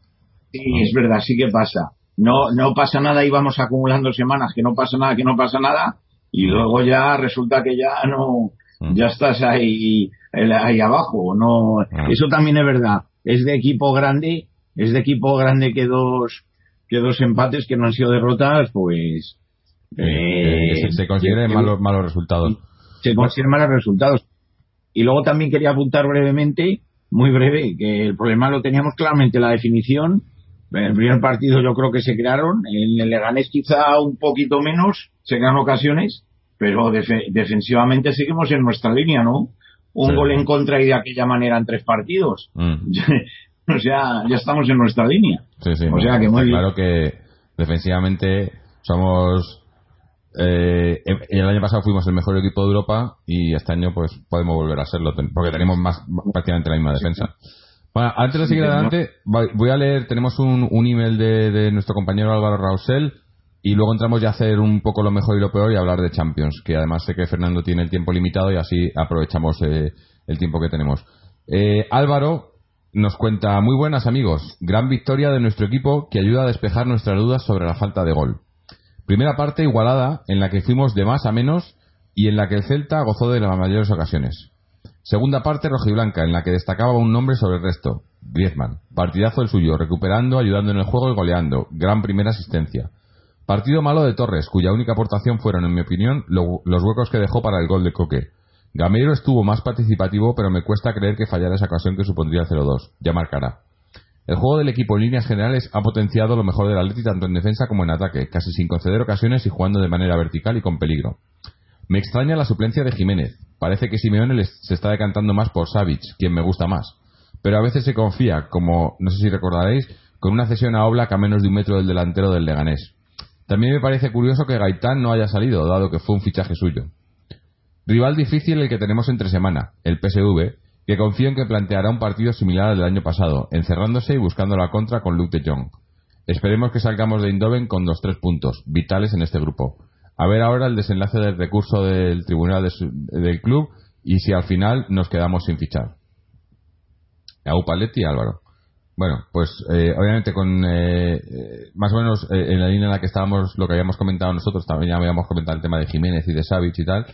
Speaker 4: Sí, es verdad, sí que pasa. No, no pasa nada y vamos acumulando semanas que no pasa nada, que no pasa nada y luego ya resulta que ya no,
Speaker 1: Mm.
Speaker 4: ya estás ahí, ahí abajo. No,
Speaker 1: Mm.
Speaker 4: eso también es verdad. Es de equipo grande, es de equipo grande que dos, que dos empates que no han sido derrotas, pues,
Speaker 1: Eh,
Speaker 4: eh,
Speaker 1: se, se consideren
Speaker 4: que-
Speaker 1: malos malos resultados
Speaker 4: se consiguen malos resultados. Y luego también quería apuntar brevemente, muy breve, que el problema lo teníamos claramente en la definición. En el primer partido yo creo que se crearon, en el Leganés quizá un poquito menos, se crean ocasiones, pero defe- defensivamente seguimos en nuestra línea, ¿no? Un
Speaker 1: Sí.
Speaker 4: gol en contra y de aquella manera en tres partidos.
Speaker 1: Mm. (laughs)
Speaker 4: o sea, ya estamos en nuestra línea.
Speaker 1: Sí, sí.
Speaker 4: O sea que muy bien.
Speaker 1: claro que defensivamente somos. Eh, el año pasado fuimos el mejor equipo de Europa y este año pues podemos volver a serlo porque tenemos más prácticamente la misma defensa. Bueno, antes de seguir adelante, voy voy a leer, tenemos un, un email de, de nuestro compañero Álvaro Rausel y luego entramos ya a hacer un poco lo mejor y lo peor y hablar de Champions, que además sé que Fernando tiene el tiempo limitado y así aprovechamos eh, el tiempo que tenemos. Eh, Álvaro nos cuenta, muy buenas amigos, gran victoria de nuestro equipo que ayuda a despejar nuestras dudas sobre la falta de gol. Primera parte igualada en la que fuimos de más a menos y en la que el Celta gozó de las mayores ocasiones. Segunda parte rojiblanca en la que destacaba un nombre sobre el resto, Griezmann. Partidazo el suyo, recuperando, ayudando en el juego y goleando. Gran primera asistencia. Partido malo de Torres, cuya única aportación fueron, en mi opinión, lo- los huecos que dejó para el gol de Coque. Gameiro estuvo más participativo, pero me cuesta creer que fallara esa ocasión que supondría el 0-2. Ya marcará. El juego del equipo en líneas generales ha potenciado lo mejor del Atleti tanto en defensa como en ataque, casi sin conceder ocasiones y jugando de manera vertical y con peligro. Me extraña la suplencia de Jiménez. Parece que Simeone se está decantando más por Savic, quien me gusta más. Pero a veces se confía, como no sé si recordaréis, con una cesión a Oblak a menos de un metro del delantero del Leganés. También me parece curioso que Gaitán no haya salido, dado que fue un fichaje suyo. Rival difícil el que tenemos entre semana, el PSV, que confío en que planteará un partido similar al del año pasado, encerrándose y buscando la contra con Luke de Jong. Esperemos que salgamos de Indoven con los tres puntos, vitales en este grupo. A ver ahora el desenlace del recurso del tribunal del club y si al final nos quedamos sin fichar. Aupaletti Álvaro. Bueno, pues eh, obviamente con eh, eh, más o menos en la línea en la que estábamos, lo que habíamos comentado nosotros, también ya habíamos comentado el tema de Jiménez y de Savic y tal.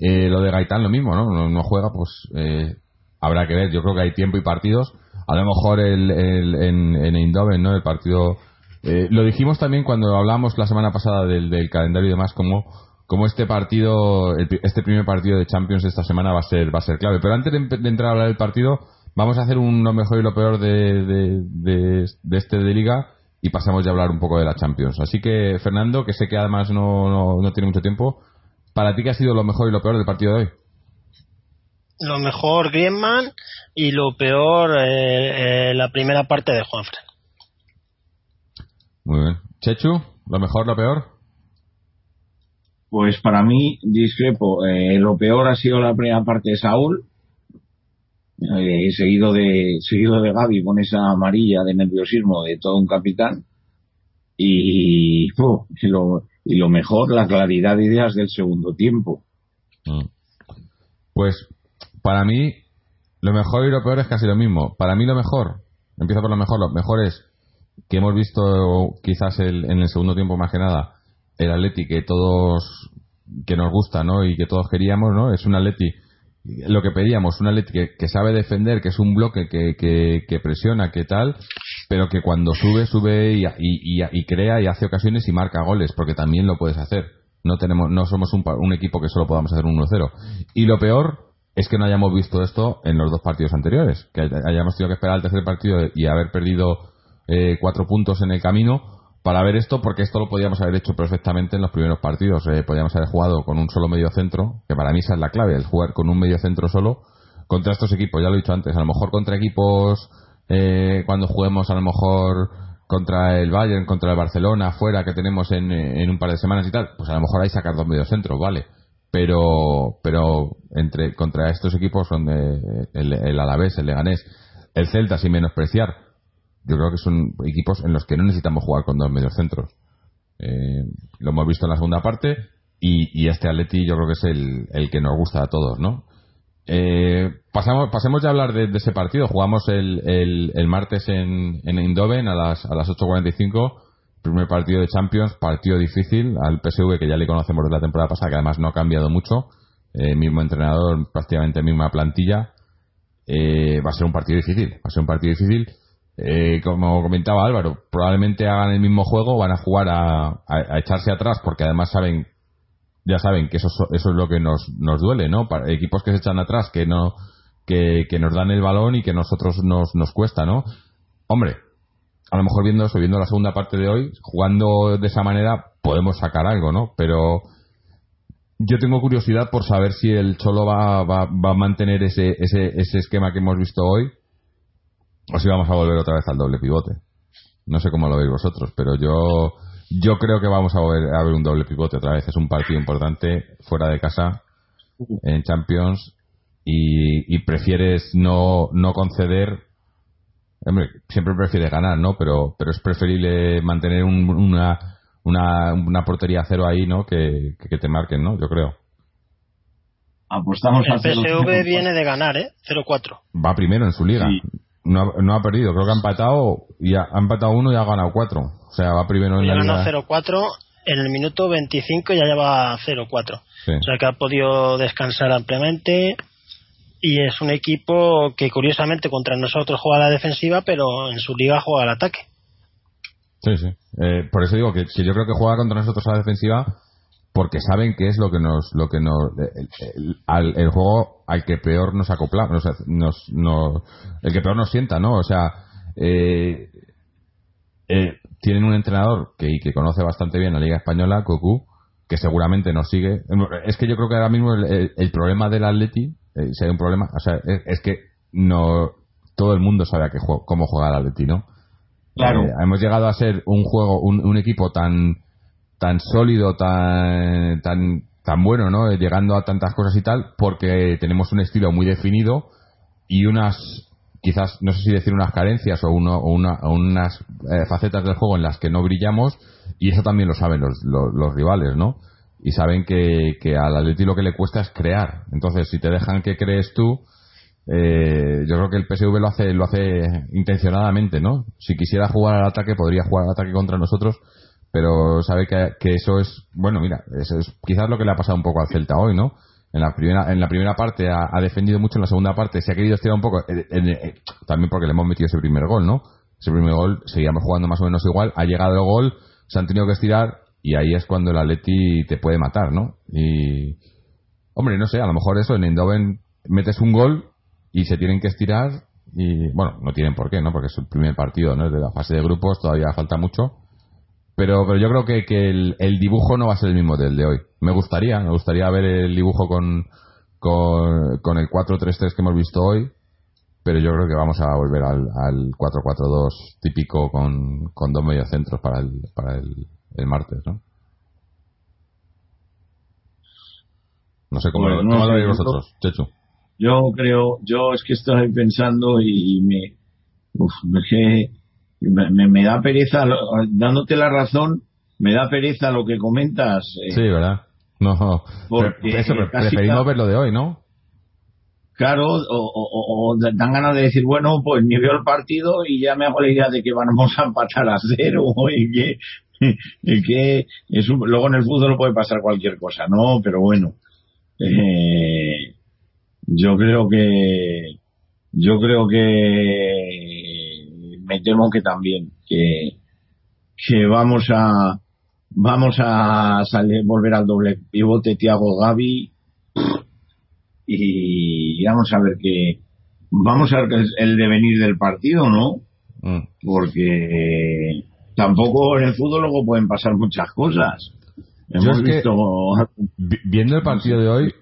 Speaker 1: lo de Gaitán lo mismo, ¿no? No, juega, pues habrá que ver. Yo creo que hay tiempo y partidos. A lo mejor el, en, en Eindhoven, ¿no? El partido. lo dijimos también cuando hablamos la semana pasada del, calendario y demás, como como este partido, este primer partido de Champions esta semana va a ser va a ser clave. Pero antes de, entrar a hablar del partido, Vamos a hacer un lo mejor y lo peor de, de, este de liga y pasamos ya a hablar un poco de la Champions. Así que, Fernando, que sé que además no, no, tiene mucho tiempo, ¿para ti qué ha sido lo mejor y lo peor del partido de hoy?
Speaker 2: Lo mejor Griezmann y lo peor eh, eh, la primera parte de Juanfred.
Speaker 1: Muy bien. Chechu, ¿lo mejor, lo peor?
Speaker 4: Pues para mí, discrepo. Eh, lo peor ha sido la primera parte de Saúl eh, seguido de seguido de Gaby con esa amarilla de nerviosismo de todo un capitán (laughs) y, lo, y lo mejor la claridad de ideas del segundo tiempo. Mm.
Speaker 1: pues para mí lo mejor y lo peor es casi lo mismo. Para mí lo mejor empiezo por lo mejor lo mejor es que hemos visto quizás el, en el segundo tiempo más que nada el Atleti que todos que nos gusta no y que todos queríamos no es un Atleti lo que pedíamos, una Atleti que, sabe defender, que es un bloque que, que, presiona, que tal, pero que cuando sube, sube y, y, crea y hace ocasiones y marca goles, porque también lo puedes hacer. No tenemos, no somos un, un equipo que solo podamos hacer un 1-0. Y lo peor es que no hayamos visto esto en los dos partidos anteriores, que hayamos tenido que esperar al tercer partido y haber perdido eh, cuatro puntos en el camino para ver esto, porque esto lo podíamos haber hecho perfectamente en los primeros partidos. Eh, podíamos haber jugado con un solo medio centro, que para mí esa es la clave, el jugar con un medio centro solo contra estos equipos. Ya lo he dicho antes, a lo mejor contra equipos, eh, cuando juguemos a lo mejor contra el Bayern, contra el Barcelona, fuera, que tenemos en, en un par de semanas y tal, pues a lo mejor hay sacar dos medios centros, vale. Pero, pero entre contra estos equipos son de, el, el Alavés, el Leganés, el Celta, sin menospreciar, yo creo que son equipos en los que no necesitamos jugar con dos medios centros. Eh, lo hemos visto en la segunda parte y, este Atleti yo creo que es el, el, que nos gusta a todos, ¿no? Eh, pasamos, pasemos ya a hablar de, ese partido. Jugamos el, el, el martes en, en Eindhoven a las, a las 8.45. Primer partido de Champions, partido difícil al PSV que ya le conocemos de la temporada pasada, que además no ha cambiado mucho. Eh, mismo entrenador, prácticamente misma plantilla. va a ser un partido difícil. Va a ser un partido difícil eh, como comentaba Álvaro, probablemente hagan el mismo juego, van a jugar a, echarse atrás porque además saben, ya saben que eso, eso es lo que nos, nos duele, ¿no? Para equipos que se echan atrás, que no, que, nos dan el balón y que nosotros nos, nos cuesta, ¿no? Hombre, a lo mejor viendo eso, viendo la segunda parte de hoy, jugando de esa manera, podemos sacar algo, ¿no? Pero yo tengo curiosidad por saber si el Cholo va, va, va a mantener ese, ese, ese esquema que hemos visto hoy o si vamos a volver otra vez al doble pivote. No sé cómo lo veis vosotros, pero yo yo creo que vamos a volver a ver un doble pivote otra vez. Es un partido importante fuera de casa en Champions y, prefieres no, no conceder. Hombre, siempre prefieres ganar, ¿no? Pero, pero es preferible mantener una, una, una portería cero ahí, ¿no? Que, que, te marquen, ¿no? Yo creo.
Speaker 4: Apostamos
Speaker 2: el PSV viene de ganar, ¿eh? 0-4.
Speaker 1: Va primero en su liga no, no ha perdido, creo que ha empatado y ha, empatado uno y ha ganado cuatro. O sea, va primero en la liga.
Speaker 2: 0-4, en el minuto 25 ya lleva 0-4. O sea que ha podido descansar ampliamente y es un equipo que curiosamente contra nosotros juega la defensiva, pero en su liga juega al ataque.
Speaker 1: Sí, sí. Eh, por eso digo que si yo creo que juega contra nosotros a la defensiva porque saben que es lo que nos lo que nos el, juego al que peor nos acopla nos, el que peor nos sienta no o sea eh, eh, tienen un entrenador que que conoce bastante bien la liga española Cocu que seguramente nos sigue. Es que yo creo que ahora mismo el, problema del Atleti eh, si hay un problema o sea es, que no todo el mundo sabe a qué juego, cómo juega el Atleti no
Speaker 4: claro.
Speaker 1: Hemos llegado a ser un juego un equipo tan tan sólido, tan, tan, tan bueno, ¿no? Llegando a tantas cosas y tal, porque tenemos un estilo muy definido y unas, quizás, no sé si decir unas carencias o, uno, o, una, o unas eh, facetas del juego en las que no brillamos, y eso también lo saben los, los, rivales, ¿no? Y saben que, que al Atleti lo que le cuesta es crear. Entonces, si te dejan que crees tú, eh, yo creo que el PSV lo hace lo hace intencionadamente, ¿no? Si quisiera jugar al ataque, podría jugar al ataque contra nosotros, pero sabe que, que eso es, bueno, mira, eso es quizás lo que le ha pasado un poco al Celta hoy, ¿no? En la primera, en la primera parte ha, defendido mucho, en la segunda parte se ha querido estirar un poco, eh, eh, también porque le hemos metido ese primer gol, ¿no? Ese primer gol, seguíamos jugando más o menos igual, ha llegado el gol, se han tenido que estirar y ahí es cuando el Atleti te puede matar, ¿no? Y, hombre, no sé, a lo mejor eso, en Eindhoven metes un gol y se tienen que estirar y, bueno, no tienen por qué, ¿no? Porque es el primer partido, ¿no? De la fase de grupos todavía falta mucho. Pero, pero yo creo que, que el, el dibujo no va a ser el mismo del de hoy. Me gustaría, me gustaría ver el dibujo con, con, con el 4-3-3 que hemos visto hoy, pero yo creo que vamos a volver al, al 4-4-2 típico con, con dos mediocentros para el, para el, el martes, ¿no? No sé cómo,
Speaker 4: Bueno, no
Speaker 1: cómo lo veis vosotros, Chechu.
Speaker 4: Yo creo, yo es que estoy pensando y me, uf, me, me- me da pereza, dándote la razón, me da pereza lo que comentas. eh,
Speaker 1: Sí, ¿verdad? No,
Speaker 4: Porque
Speaker 1: eso, preferimos ver lo de hoy, ¿no?
Speaker 4: Claro, o, o- o- o dan ganas de decir, bueno, pues ni veo el partido y ya me hago la idea de que vamos a (laughs) empatar a cero y que, y que es un- luego en el fútbol puede pasar cualquier cosa, ¿no? Pero bueno, eh, yo creo que, yo creo que me temo que también, que, que vamos a, vamos a salir, volver al doble pivote Thiago Gavi y vamos a ver qué vamos a ver es el devenir del partido no
Speaker 1: Mm.
Speaker 4: porque tampoco en el fútbol luego pueden pasar muchas cosas hemos
Speaker 1: que-
Speaker 4: visto
Speaker 1: Vi- Viendo el partido de hoy,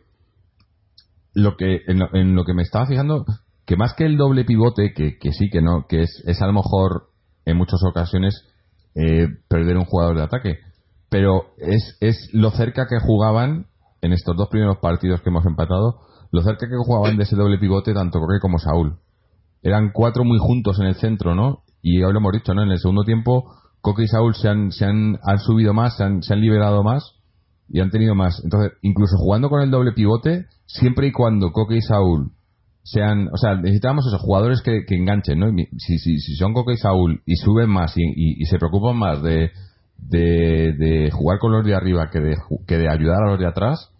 Speaker 1: lo que en lo, en lo que me estaba fijando, que más que el doble pivote, que, que sí, que no, que es, es a lo mejor en muchas ocasiones eh, perder un jugador de ataque, pero es, es lo cerca que jugaban en estos dos primeros partidos que hemos empatado, lo cerca que jugaban de ese doble pivote tanto Coque como Saúl. Eran cuatro muy juntos en el centro, ¿no? Y hoy lo hemos dicho, ¿no? En el segundo tiempo, Coque y Saúl se han, se han, han subido más, se han, se han liberado más y han tenido más. Entonces, incluso jugando con el doble pivote, siempre y cuando Coque y Saúl sean, o sea, necesitamos esos jugadores que, que enganchen, ¿no? Y Si, si, si son Coque y Saúl y suben más y, y- se preocupan más de, de, jugar con los de arriba que de, que de ayudar a los de atrás,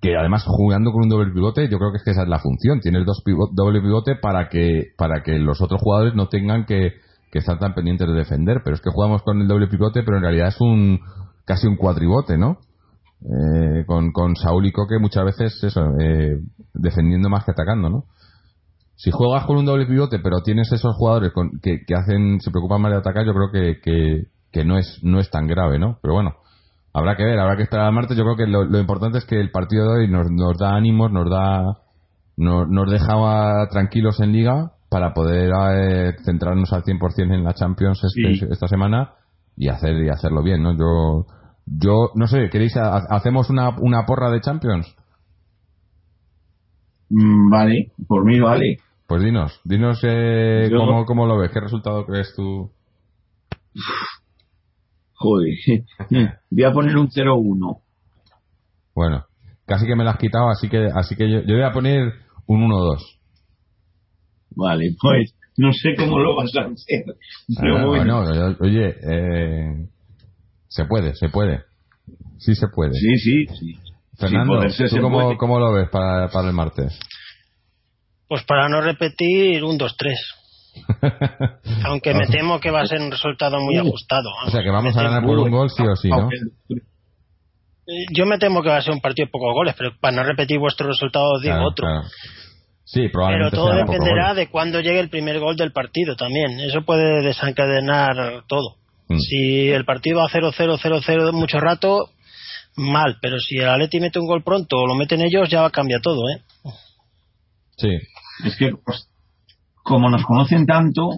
Speaker 1: que además jugando con un doble pivote, yo creo que es que esa es la función. Tienes dos pivo- doble pivote para que, para que los otros jugadores no tengan que, que estar tan pendientes de defender. Pero es que jugamos con el doble pivote, pero en realidad es un casi un cuatribote, ¿no? Eh, con, con Saúl y Coque muchas veces eso, eh, defendiendo más que atacando, ¿no? Si juegas con un doble pivote, pero tienes esos jugadores con- que, que hacen, se preocupan más de atacar, yo creo que, que, que no es, no es tan grave, ¿no? Pero bueno, habrá que ver, habrá que esperar al martes. Yo creo que lo, lo importante es que el partido de hoy nos, nos da ánimos, nos da, nos, nos deja tranquilos en liga para poder eh, centrarnos al 100% en la Champions este- esta semana y hacer y hacerlo bien, ¿no? Yo, yo no sé, ¿queréis ha- hacemos una, una porra de Champions?
Speaker 4: Mm, vale por mí vale
Speaker 1: Pues dinos, dinos eh,
Speaker 4: Yo-
Speaker 1: cómo, cómo lo ves, qué resultado crees tú.
Speaker 4: joder (laughs) voy a poner un 0-1
Speaker 1: Bueno, casi que me lo has quitado, así que así que yo, yo voy a poner un 1-2.
Speaker 4: vale pues no sé cómo lo vas a hacer pero
Speaker 1: Ah,
Speaker 4: bueno
Speaker 1: oye, eh, se puede, se puede. Sí se puede.
Speaker 4: sí sí sí
Speaker 1: Fernando, ¿tú cómo, cómo lo ves para, para el martes?
Speaker 2: Pues para no repetir, un 2-3. (laughs) Aunque me temo que va a ser un resultado muy ajustado.
Speaker 1: O sea, que vamos a ganar por un gol sí o sí, ¿no?
Speaker 2: Yo me temo que va a ser un partido de pocos goles, pero para no repetir vuestro resultado os digo
Speaker 1: Claro,
Speaker 2: otro.
Speaker 1: claro. Sí,
Speaker 2: Pero
Speaker 1: probablemente
Speaker 2: todo
Speaker 1: sea poco
Speaker 2: dependerá de cuándo llegue el primer gol del partido también. Eso puede desencadenar todo.
Speaker 1: Mm.
Speaker 2: Si el partido va 0-0, 0-0 mucho rato, mal. Pero si el Atleti mete un gol pronto o lo meten ellos, ya cambia todo, ¿eh?
Speaker 1: Sí,
Speaker 4: es que pues, como nos conocen tanto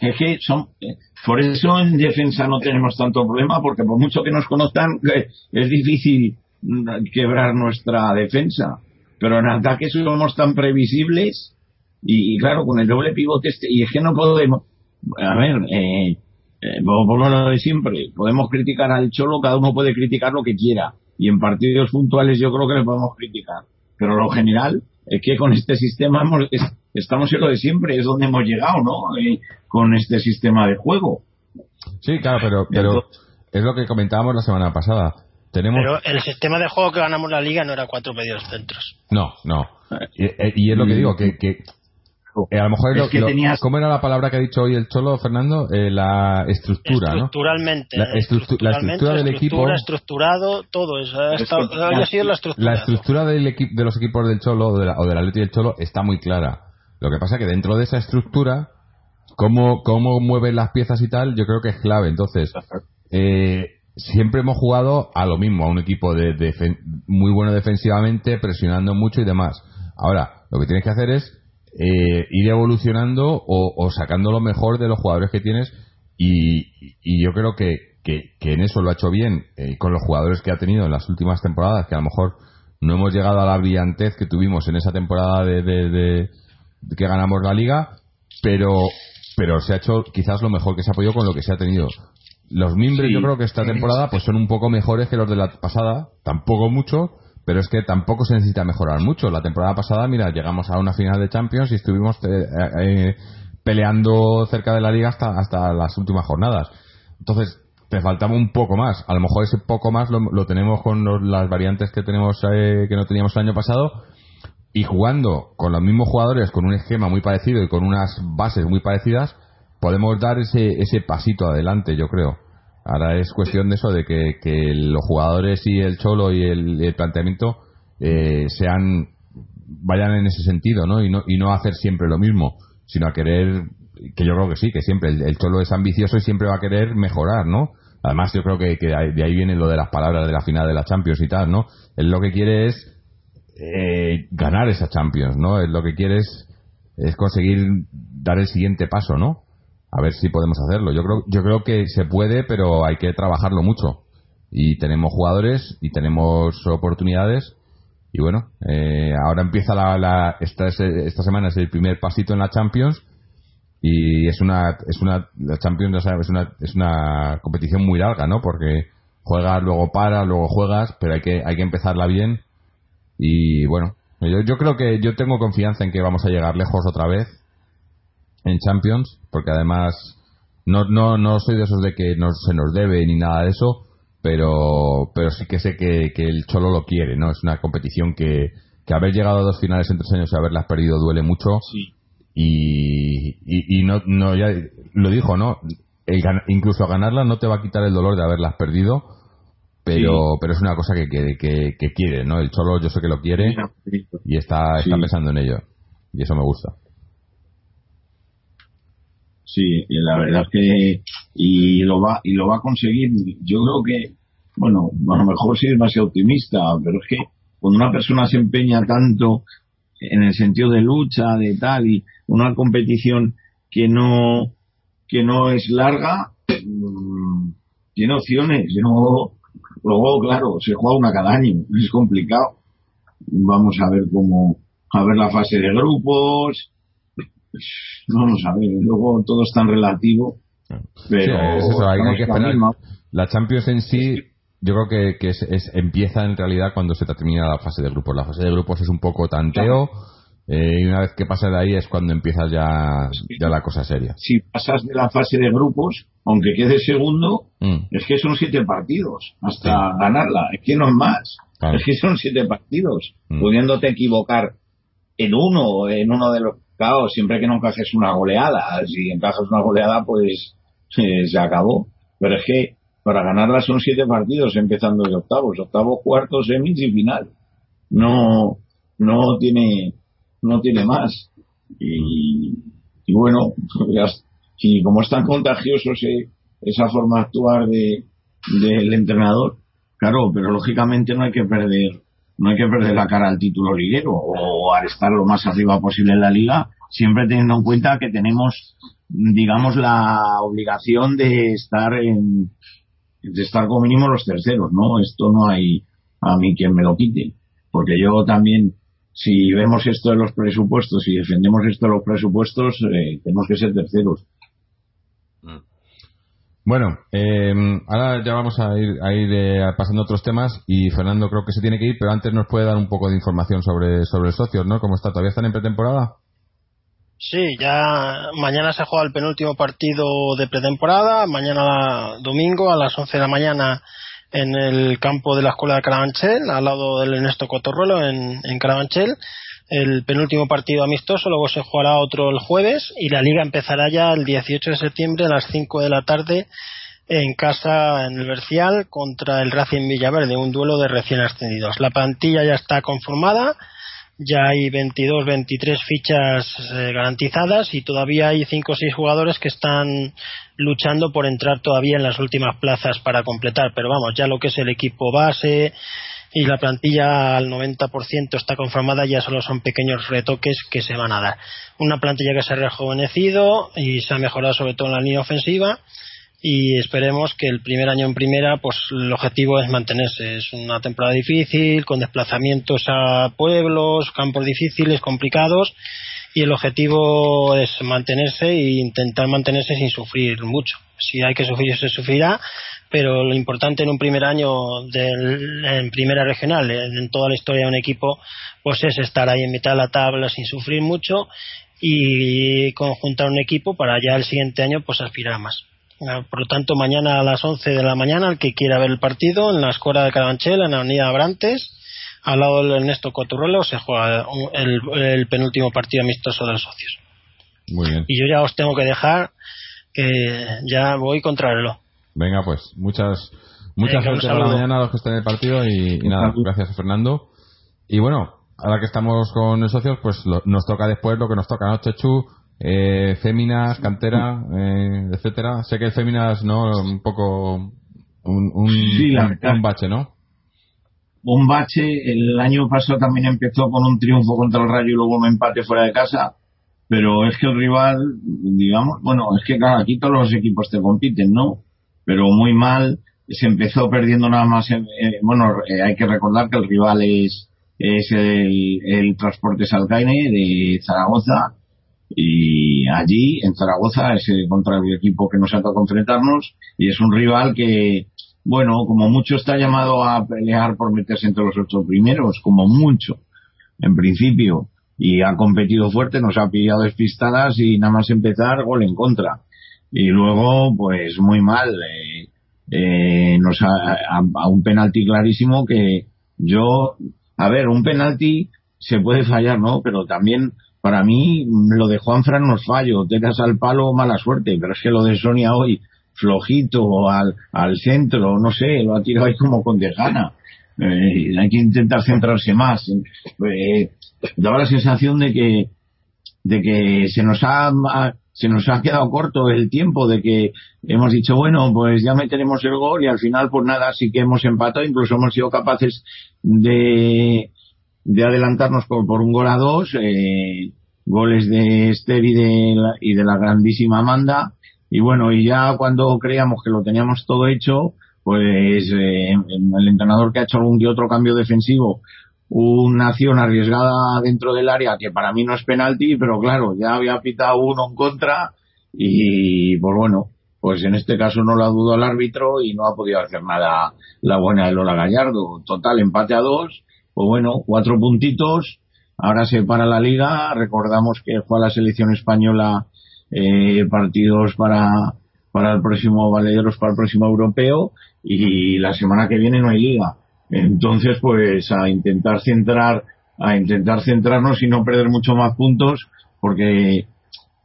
Speaker 4: es que son eh, por eso en defensa no tenemos tanto problema porque por mucho que nos conozcan eh, es difícil mm, quebrar nuestra defensa pero en ataque somos tan previsibles Y, claro, con el doble pivote, este, y es que no podemos, a ver, eh, eh, por lo de siempre, podemos criticar al Cholo, cada uno puede criticar lo que quiera, y en partidos puntuales yo creo que le podemos criticar, pero lo general es que con este sistema estamos en lo de siempre, es donde hemos llegado, ¿no? Eh, con este sistema de juego.
Speaker 1: Sí, claro, pero, pero es lo que comentábamos la semana pasada. Tenemos...
Speaker 2: Pero el sistema de juego que ganamos la liga no era cuatro medios centros.
Speaker 1: No, no. Y, es lo que digo, que, que eh, a lo mejor es, lo, que ¿Cómo era la palabra que ha dicho hoy el Cholo, Fernando? Eh, la estructura,
Speaker 2: Estructuralmente.
Speaker 1: La, estructura del equipo.
Speaker 2: estructurado, todo eso. Ha, sido la estructura.
Speaker 1: La estructura del de los equipos del Cholo o, de la, o del Atleti del Cholo está muy clara. Lo que pasa es que dentro de esa estructura, cómo, cómo mueven las piezas y tal, yo creo que es clave. Entonces, eh, siempre hemos jugado a lo mismo, a un equipo de, muy bueno defensivamente, presionando mucho y demás. Ahora, lo que tienes que hacer es eh, ir evolucionando o, sacando lo mejor de los jugadores que tienes y, yo creo que, en eso lo ha hecho bien eh, con los jugadores que ha tenido en las últimas temporadas, que a lo mejor no hemos llegado a la brillantez que tuvimos en esa temporada de, que ganamos la liga, pero pero se ha hecho quizás lo mejor que se ha podido con lo que se ha tenido. Los mimbres yo creo que esta temporada pues son un poco mejores que los de la pasada, tampoco mucho, pero es que tampoco se necesita mejorar mucho. La temporada pasada, mira, llegamos a una final de Champions y estuvimos eh, eh, peleando cerca de la liga hasta, hasta las últimas jornadas. Entonces, te faltaba un poco más. A lo mejor ese poco más lo, tenemos con las variantes que tenemos eh, que no teníamos el año pasado y jugando con los mismos jugadores, con un esquema muy parecido y con unas bases muy parecidas, podemos dar ese, ese pasito adelante, yo creo. Ahora es cuestión de eso, de que, los jugadores y el cholo y el, planteamiento eh, sean vayan en ese sentido, ¿no? Y, ¿no? y no hacer siempre lo mismo, sino a querer, que yo creo que sí, que siempre el, cholo es ambicioso y siempre va a querer mejorar, ¿no? Además, yo creo que, de ahí viene lo de las palabras de la final de la Champions y tal, ¿no? Él lo que quiere es eh, ganar esa Champions, ¿no? Él lo que quiere es, es conseguir dar el siguiente paso, ¿no? A ver si podemos hacerlo. Yo creo, yo creo que se puede, pero hay que trabajarlo mucho. Y tenemos jugadores y tenemos oportunidades. Y bueno, eh, ahora empieza la, la esta, esta semana es el primer pasito en la Champions y es una es una la Champions es una es una competición muy larga, ¿no? Porque juegas, luego paras, luego juegas, pero hay que hay que empezarla bien. Y bueno, yo, yo creo que yo tengo confianza en que vamos a llegar lejos otra vez en Champions, porque además no, no, no soy de esos de que no se nos debe ni nada de eso, pero, pero sí que sé que, el Cholo lo quiere, ¿no? Es una competición que, que haber llegado a dos finales en tres años y haberlas perdido duele mucho. Y, y, no, no, ya lo dijo, ¿no? El, incluso ganarla no te va a quitar el dolor de haberlas perdido, pero pero es una cosa que, que, que, quiere, ¿no? El Cholo yo sé que lo quiere y está, está pensando en ello. Y eso me gusta.
Speaker 4: Sí, la verdad es que y lo va y lo va a conseguir. Yo creo que bueno, a lo mejor es demasiado optimista, pero es que cuando una persona se empeña tanto en el sentido de lucha, de tal y una competición que no que no es larga mm, tiene opciones. Luego, luego, claro, se juega una cada año, es complicado. Vamos a ver cómo a ver la fase de grupos, no lo sabemos. Luego todo es tan relativo. Pero hay, que
Speaker 1: esperar. La Champions en sí, yo creo que, que es, empieza en realidad cuando se termina la fase de grupos. La fase de grupos es un poco tanteo. Eh, y una vez que pasas de ahí es cuando empieza ya, ya la cosa seria.
Speaker 4: Si pasas de la fase de grupos, aunque quedes segundo, mm. es que son siete partidos hasta ganarla. Es que no es más. Es que son siete partidos. Mm. Pudiéndote equivocar en uno, en uno de los Siempre que no encajes una goleada, si encajas una goleada, pues se acabó. Pero es que para ganarla son siete partidos empezando de octavos, octavos, cuartos, semis y final. No, no tiene, no tiene más. Y, y bueno, (laughs) y como es tan contagioso esa forma de actuar de, del entrenador, claro, pero lógicamente no hay que perder no hay que perder la cara al título liguero o al estar lo más arriba posible en la liga, siempre teniendo en cuenta que tenemos, digamos, la obligación de estar en, de estar como mínimo los terceros, ¿no? Esto no hay a mí quien me lo quite, porque yo también si vemos esto de los presupuestos y defendemos esto de los presupuestos, eh, tenemos que ser terceros.
Speaker 1: Bueno, eh, ahora ya vamos a ir, a ir eh, pasando otros temas y Fernando creo que se tiene que ir, pero antes nos puede dar un poco de información sobre, sobre socios, ¿no? ¿Cómo está? ¿Todavía están en pretemporada?
Speaker 2: Sí, ya mañana se juega el penúltimo partido de pretemporada, mañana domingo a las 11 de la mañana en el campo de la Escuela de Carabanchel, al lado del Ernesto Cotorruelo en, en Carabanchel. El penúltimo partido amistoso, luego se jugará otro el jueves y la liga empezará ya el 18 de septiembre a las 5 de la tarde en casa en el Bercial contra el Racing Villaverde, un duelo de recién ascendidos. La plantilla ya está conformada ya hay 22, 23 fichas eh, garantizadas y todavía hay 5 o 6 jugadores que están luchando por entrar todavía en las últimas plazas para completar. Pero vamos, ya lo que es el equipo base y la plantilla al 90% está conformada, ya solo son pequeños retoques que se van a dar. Una plantilla que se ha rejuvenecido y se ha mejorado sobre todo en la línea ofensiva y esperemos que el primer año en primera pues el objetivo es mantenerse es una temporada difícil con desplazamientos a pueblos campos difíciles complicados y el objetivo es mantenerse e intentar mantenerse sin sufrir mucho si hay que sufrir se sufrirá pero lo importante en un primer año en primera regional en toda la historia de un equipo pues es estar ahí en mitad de la tabla sin sufrir mucho y conjuntar un equipo para ya el siguiente año pues aspirar a más Ah, por lo tanto, mañana a las 11 de la mañana, el que quiera ver el partido, en la escuela de Carabanchel, en la avenida Abrantes, al lado del Ernesto Coturrelo, se juega el, penúltimo partido amistoso de los socios.
Speaker 1: Muy bien.
Speaker 2: Y yo ya os tengo que dejar, que ya voy contra el reloj.
Speaker 1: Venga, pues, muchas, muchas suerte para mañana a los que estén en el partido y, nada, gracias Fernando. Y bueno, ahora que estamos con los socios, pues nos toca después lo que nos toca, ¿no, Chechu? eh, Féminas, Cantera, eh, etcétera. Sé que el Féminas, ¿no? Un poco. Un, un, bache, ¿no?
Speaker 4: Un bache. El año pasado también empezó con un triunfo contra el Rayo y luego un empate fuera de casa. Pero es que el rival, digamos, bueno, es que claro, aquí todos los equipos te compiten, ¿no? Pero muy mal. Se empezó perdiendo nada más. Eh, bueno, eh, hay que recordar que el rival es, es el, el Transporte Salcaine de Zaragoza y allí en Zaragoza es contra el equipo que nos ha tocado enfrentarnos y es un rival que bueno como mucho está llamado a pelear por meterse entre los ocho primeros como mucho en principio y ha competido fuerte nos ha pillado despistadas y nada más empezar gol en contra y luego pues muy mal eh, eh, nos ha, a un penalti clarísimo que yo a ver un penalti se puede fallar no pero también para mí lo de Juan Fran no es fallo, te das al palo mala suerte, pero es que lo de Sonia hoy, flojito al, al centro, no sé, lo ha tirado ahí como con desgana. Eh, hay que intentar centrarse más. Eh, daba la sensación de que de que se nos ha se nos ha quedado corto el tiempo de que hemos dicho bueno pues ya meteremos el gol y al final pues nada sí que hemos empatado incluso hemos sido capaces de de adelantarnos por, por un gol a dos, eh, goles de Esther y de, la, y de la grandísima Amanda. Y bueno, y ya cuando creíamos que lo teníamos todo hecho, pues eh, el entrenador que ha hecho algún que otro cambio defensivo, una acción arriesgada dentro del área que para mí no es penalti, pero claro, ya había pitado uno en contra y pues bueno, pues en este caso no lo ha dudado el árbitro y no ha podido hacer nada la buena de Lola Gallardo. Total, empate a dos pues bueno, cuatro puntitos, ahora se para la liga, recordamos que juega la selección española eh, partidos para, para el próximo Valederos, para el próximo europeo, y la semana que viene no hay liga. Entonces, pues a intentar centrar, a intentar centrarnos y no perder mucho más puntos, porque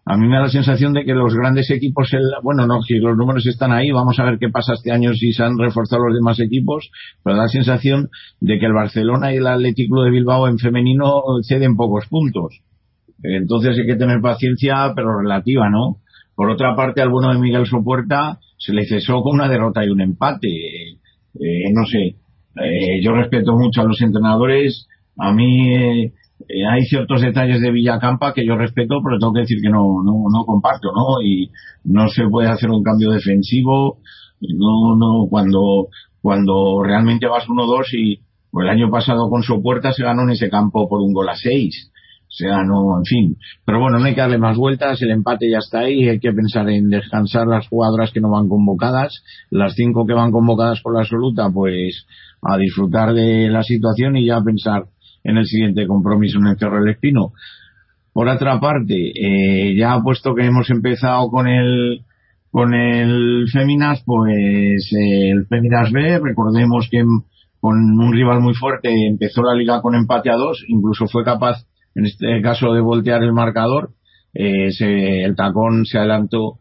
Speaker 4: a mí me da la sensación de que los grandes equipos, bueno, no, si los números están ahí, vamos a ver qué pasa este año si se han reforzado los demás equipos, pero da la sensación de que el Barcelona y el Atlético de Bilbao en femenino ceden pocos puntos. Entonces hay que tener paciencia, pero relativa, ¿no? Por otra parte, al bueno de Miguel Sopuerta se le cesó con una derrota y un empate. Eh, no sé, eh, yo respeto mucho a los entrenadores. A mí eh, eh, hay ciertos detalles de Villacampa que yo respeto, pero tengo que decir que no, no, no comparto, ¿no? Y no se puede hacer un cambio defensivo, no, no, cuando, cuando realmente vas 1-2 y, Pues el año pasado con su puerta se ganó en ese campo por un gol a seis. O sea, no, en fin. Pero bueno, no hay que darle más vueltas, el empate ya está ahí, hay que pensar en descansar las jugadoras que no van convocadas, las cinco que van convocadas por la absoluta, pues a disfrutar de la situación y ya pensar en el siguiente compromiso en el Cerro del Espino. Por otra parte, eh, ya puesto que hemos empezado con el con el Féminas, pues eh, el Féminas B, recordemos que con un rival muy fuerte empezó la liga con empate a dos, incluso fue capaz en este caso de voltear el marcador, eh, se, el tacón se adelantó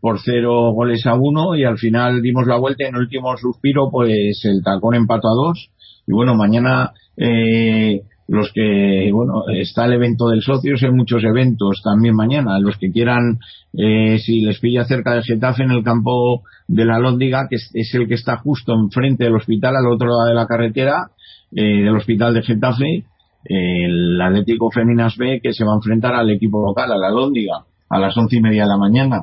Speaker 4: por cero goles a uno y al final dimos la vuelta en el último suspiro pues el tacón empató a dos y bueno mañana eh, los que bueno está el evento del socios hay muchos eventos también mañana los que quieran eh, si les pilla cerca de Getafe en el campo de la Lóndiga que es, el que está justo enfrente del hospital al otro lado de la carretera eh, del hospital de Getafe el Atlético Féminas B que se va a enfrentar al equipo local, a la Lóndiga, a las once y media de la mañana.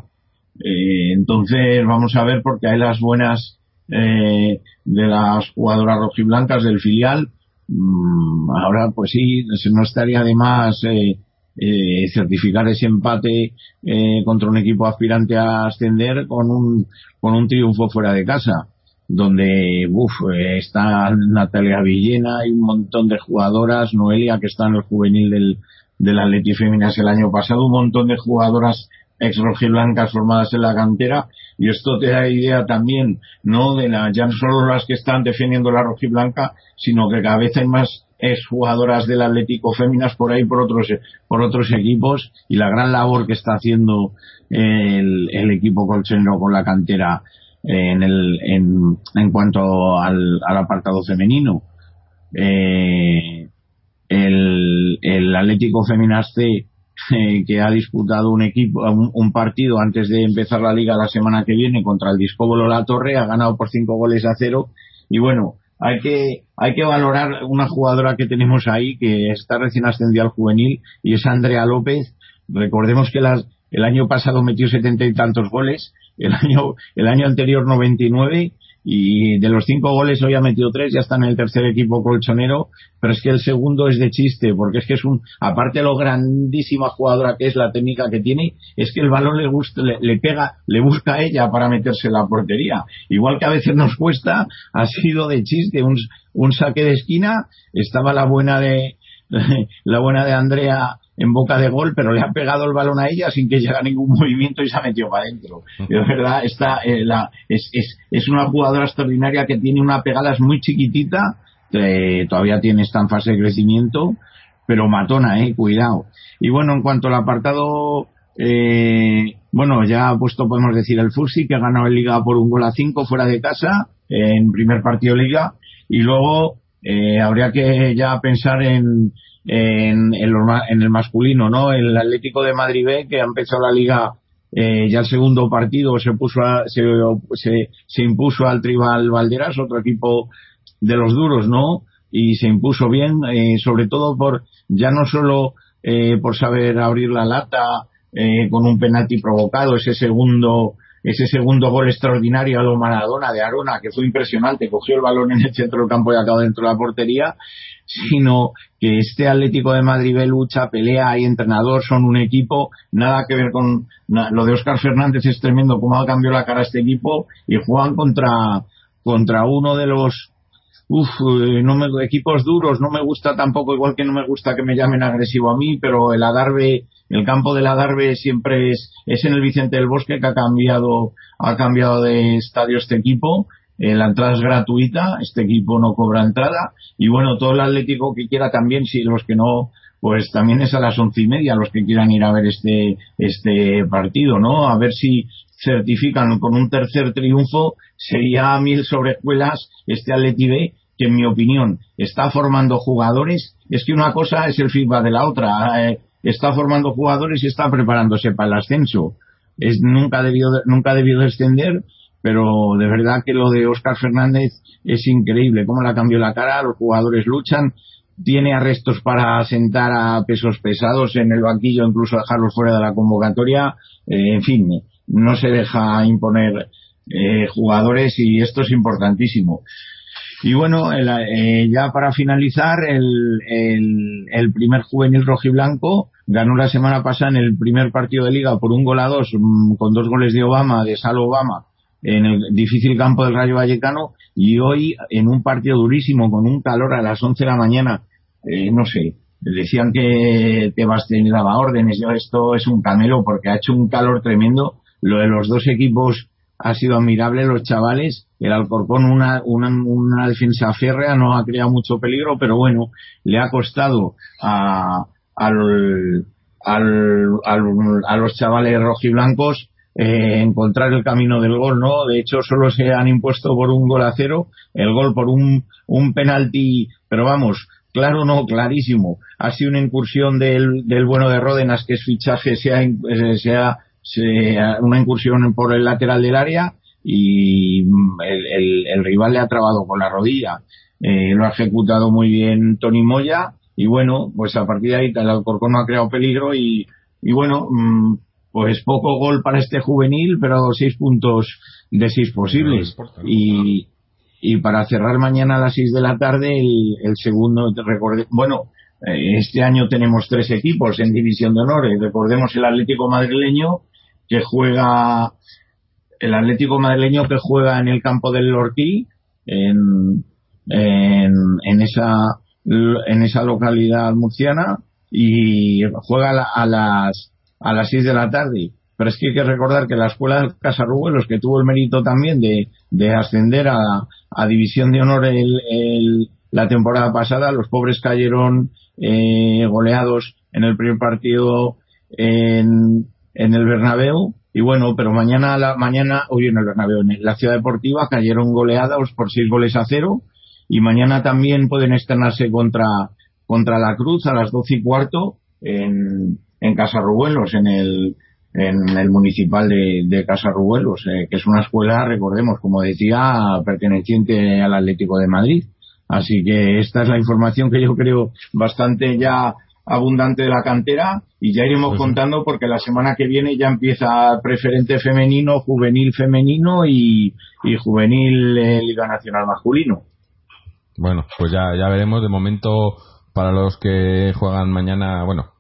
Speaker 4: Eh, entonces vamos a ver porque hay las buenas eh, de las jugadoras rojiblancas del filial. Mm, ahora pues sí, no estaría de más eh, eh, certificar ese empate eh, contra un equipo aspirante a ascender con un, con un triunfo fuera de casa donde uf, está Natalia Villena y un montón de jugadoras, Noelia que está en el juvenil del, del Atleti Féminas el año pasado, un montón de jugadoras ex rojiblancas formadas en la cantera. Y esto te da idea también no de la ya no solo las que están defendiendo la rojiblanca sino que cada vez hay más ex jugadoras del Atlético Féminas por ahí por otros por otros equipos. Y la gran labor que está haciendo el, el equipo colchonero con la cantera en, el, en, en cuanto al, al apartado femenino. Eh, el, el Atlético Feminas C, eh, que ha disputado un equipo, un, partido antes de empezar la liga la semana que viene contra el Discóbolo La Torre, ha ganado por cinco goles a cero. Y bueno, hay que, hay que valorar una jugadora que tenemos ahí, que está recién ascendida al juvenil, y es Andrea López. Recordemos que las, el año pasado metió setenta y tantos goles el año, el año anterior 99 y de los cinco goles hoy ha metido tres, ya está en el tercer equipo colchonero, pero es que el segundo es de chiste, porque es que es un, aparte de lo grandísima jugadora que es, la técnica que tiene, es que el balón le gusta, le, pega, le busca a ella para meterse en la portería. Igual que a veces nos cuesta, ha sido de chiste, un, un saque de esquina, estaba la buena de, (laughs) la buena de Andrea en boca de gol, pero le ha pegado el balón a ella sin que llegue ningún movimiento y se ha metido para adentro. De verdad, está, eh, la, es, es, es una jugadora extraordinaria que tiene una pegada es muy chiquitita, eh, todavía tiene está en fase de crecimiento, pero matona, eh, cuidado. Y bueno, en cuanto al apartado, eh, bueno, ya ha puesto, podemos decir, el Fursi, que ha ganado en Liga por un gol a cinco fuera de casa, en primer partido Liga, y luego eh, habría que ya pensar en, en, en, en, el masculino, ¿no? El Atlético de Madrid B, que ha empezado la liga eh, ya el segundo partido, se puso a, se, se, se, impuso al Tribal Valderas, otro equipo de los duros, ¿no? Y se impuso bien, eh, sobre todo por, ya no solo eh, por saber abrir la lata eh, con un penalti provocado, ese segundo, ese segundo gol extraordinario a lo Maradona de Arona, que fue impresionante, cogió el balón en el centro del campo y acabó dentro de la portería, sino que este Atlético de Madrid lucha, pelea y entrenador son un equipo, nada que ver con lo de Oscar Fernández es tremendo cómo ha cambiado la cara a este equipo y juegan contra contra uno de los uf, no me, equipos duros, no me gusta tampoco, igual que no me gusta que me llamen agresivo a mí, pero el Adarve, el campo del Adarve siempre es, es en el Vicente del Bosque que ha cambiado, ha cambiado de estadio este equipo eh, la entrada es gratuita, este equipo no cobra entrada y bueno, todo el Atlético que quiera también, si los que no, pues también es a las once y media los que quieran ir a ver este, este partido, ¿no? A ver si certifican con un tercer triunfo, sería mil sobreescuelas este Atleti B, que en mi opinión está formando jugadores, es que una cosa es el feedback de la otra, eh, está formando jugadores y está preparándose para el ascenso. Es, nunca debió, nunca debió descender pero de verdad que lo de Oscar Fernández es increíble, cómo la cambió la cara, los jugadores luchan, tiene arrestos para sentar a pesos pesados en el banquillo, incluso dejarlos fuera de la convocatoria, eh, en fin, no se deja imponer eh, jugadores y esto es importantísimo. Y bueno, eh, ya para finalizar, el, el, primer juvenil rojiblanco ganó la semana pasada en el primer partido de liga por un gol a dos, mm, con dos goles de Obama, de Salo Obama, en el difícil campo del Rayo Vallecano, y hoy en un partido durísimo, con un calor a las 11 de la mañana, eh, no sé, decían que Tebastien daba órdenes, yo esto es un camelo porque ha hecho un calor tremendo, lo de los dos equipos ha sido admirable los chavales. El Alcorcón, una, una, una, defensa férrea, no ha creado mucho peligro, pero bueno, le ha costado a, al, al, a los chavales rojiblancos eh, encontrar el camino del gol, ¿no? De hecho, solo se han impuesto por un gol a cero, el gol por un, un penalti, pero vamos, claro no, clarísimo. Ha sido una incursión del, del bueno de Ródenas, que es fichaje, sea, eh, sea una incursión por el lateral del área y el, el, rival le ha trabado con la rodilla. Eh, lo ha ejecutado muy bien Tony Moya y bueno, pues a partir de ahí el Alcorcón no ha creado peligro y, y bueno, mm, pues poco gol para este juvenil, pero seis puntos de seis posibles. y, y para cerrar mañana a las seis de la tarde el, el segundo, bueno, eh, este año tenemos tres equipos en División de Honor. Recordemos el Atlético Madrileño, que juega el Atlético madrileño que juega en el campo del Lorquí en, en, en esa en esa localidad murciana y juega a, las a las 6 de la tarde. Pero es que hay que recordar que la escuela de Casarrubuelos que tuvo el mérito también de, de ascender a, a división de honor el, el, la temporada pasada los pobres cayeron eh, goleados en el primer partido en, en el Bernabéu. Y bueno, pero mañana, la, mañana, hoy en el Bernabéu, en la Ciudad Deportiva cayeron goleados por seis goles a cero. Y mañana también pueden estrenarse contra, contra la Cruz a las doce y cuarto en, en Casarrubuelos, en el, en el municipal de, de Casarrubuelos, eh, que es una escuela, recordemos, como decía, perteneciente al Atlético de Madrid. Así que esta es la información que yo creo bastante ya abundante de la cantera y ya iremos contando porque la semana que viene ya empieza preferente femenino, juvenil femenino y, y juvenil eh, Liga Nacional masculino.
Speaker 1: Bueno, pues ya, ya veremos. De momento, para los que juegan mañana, bueno,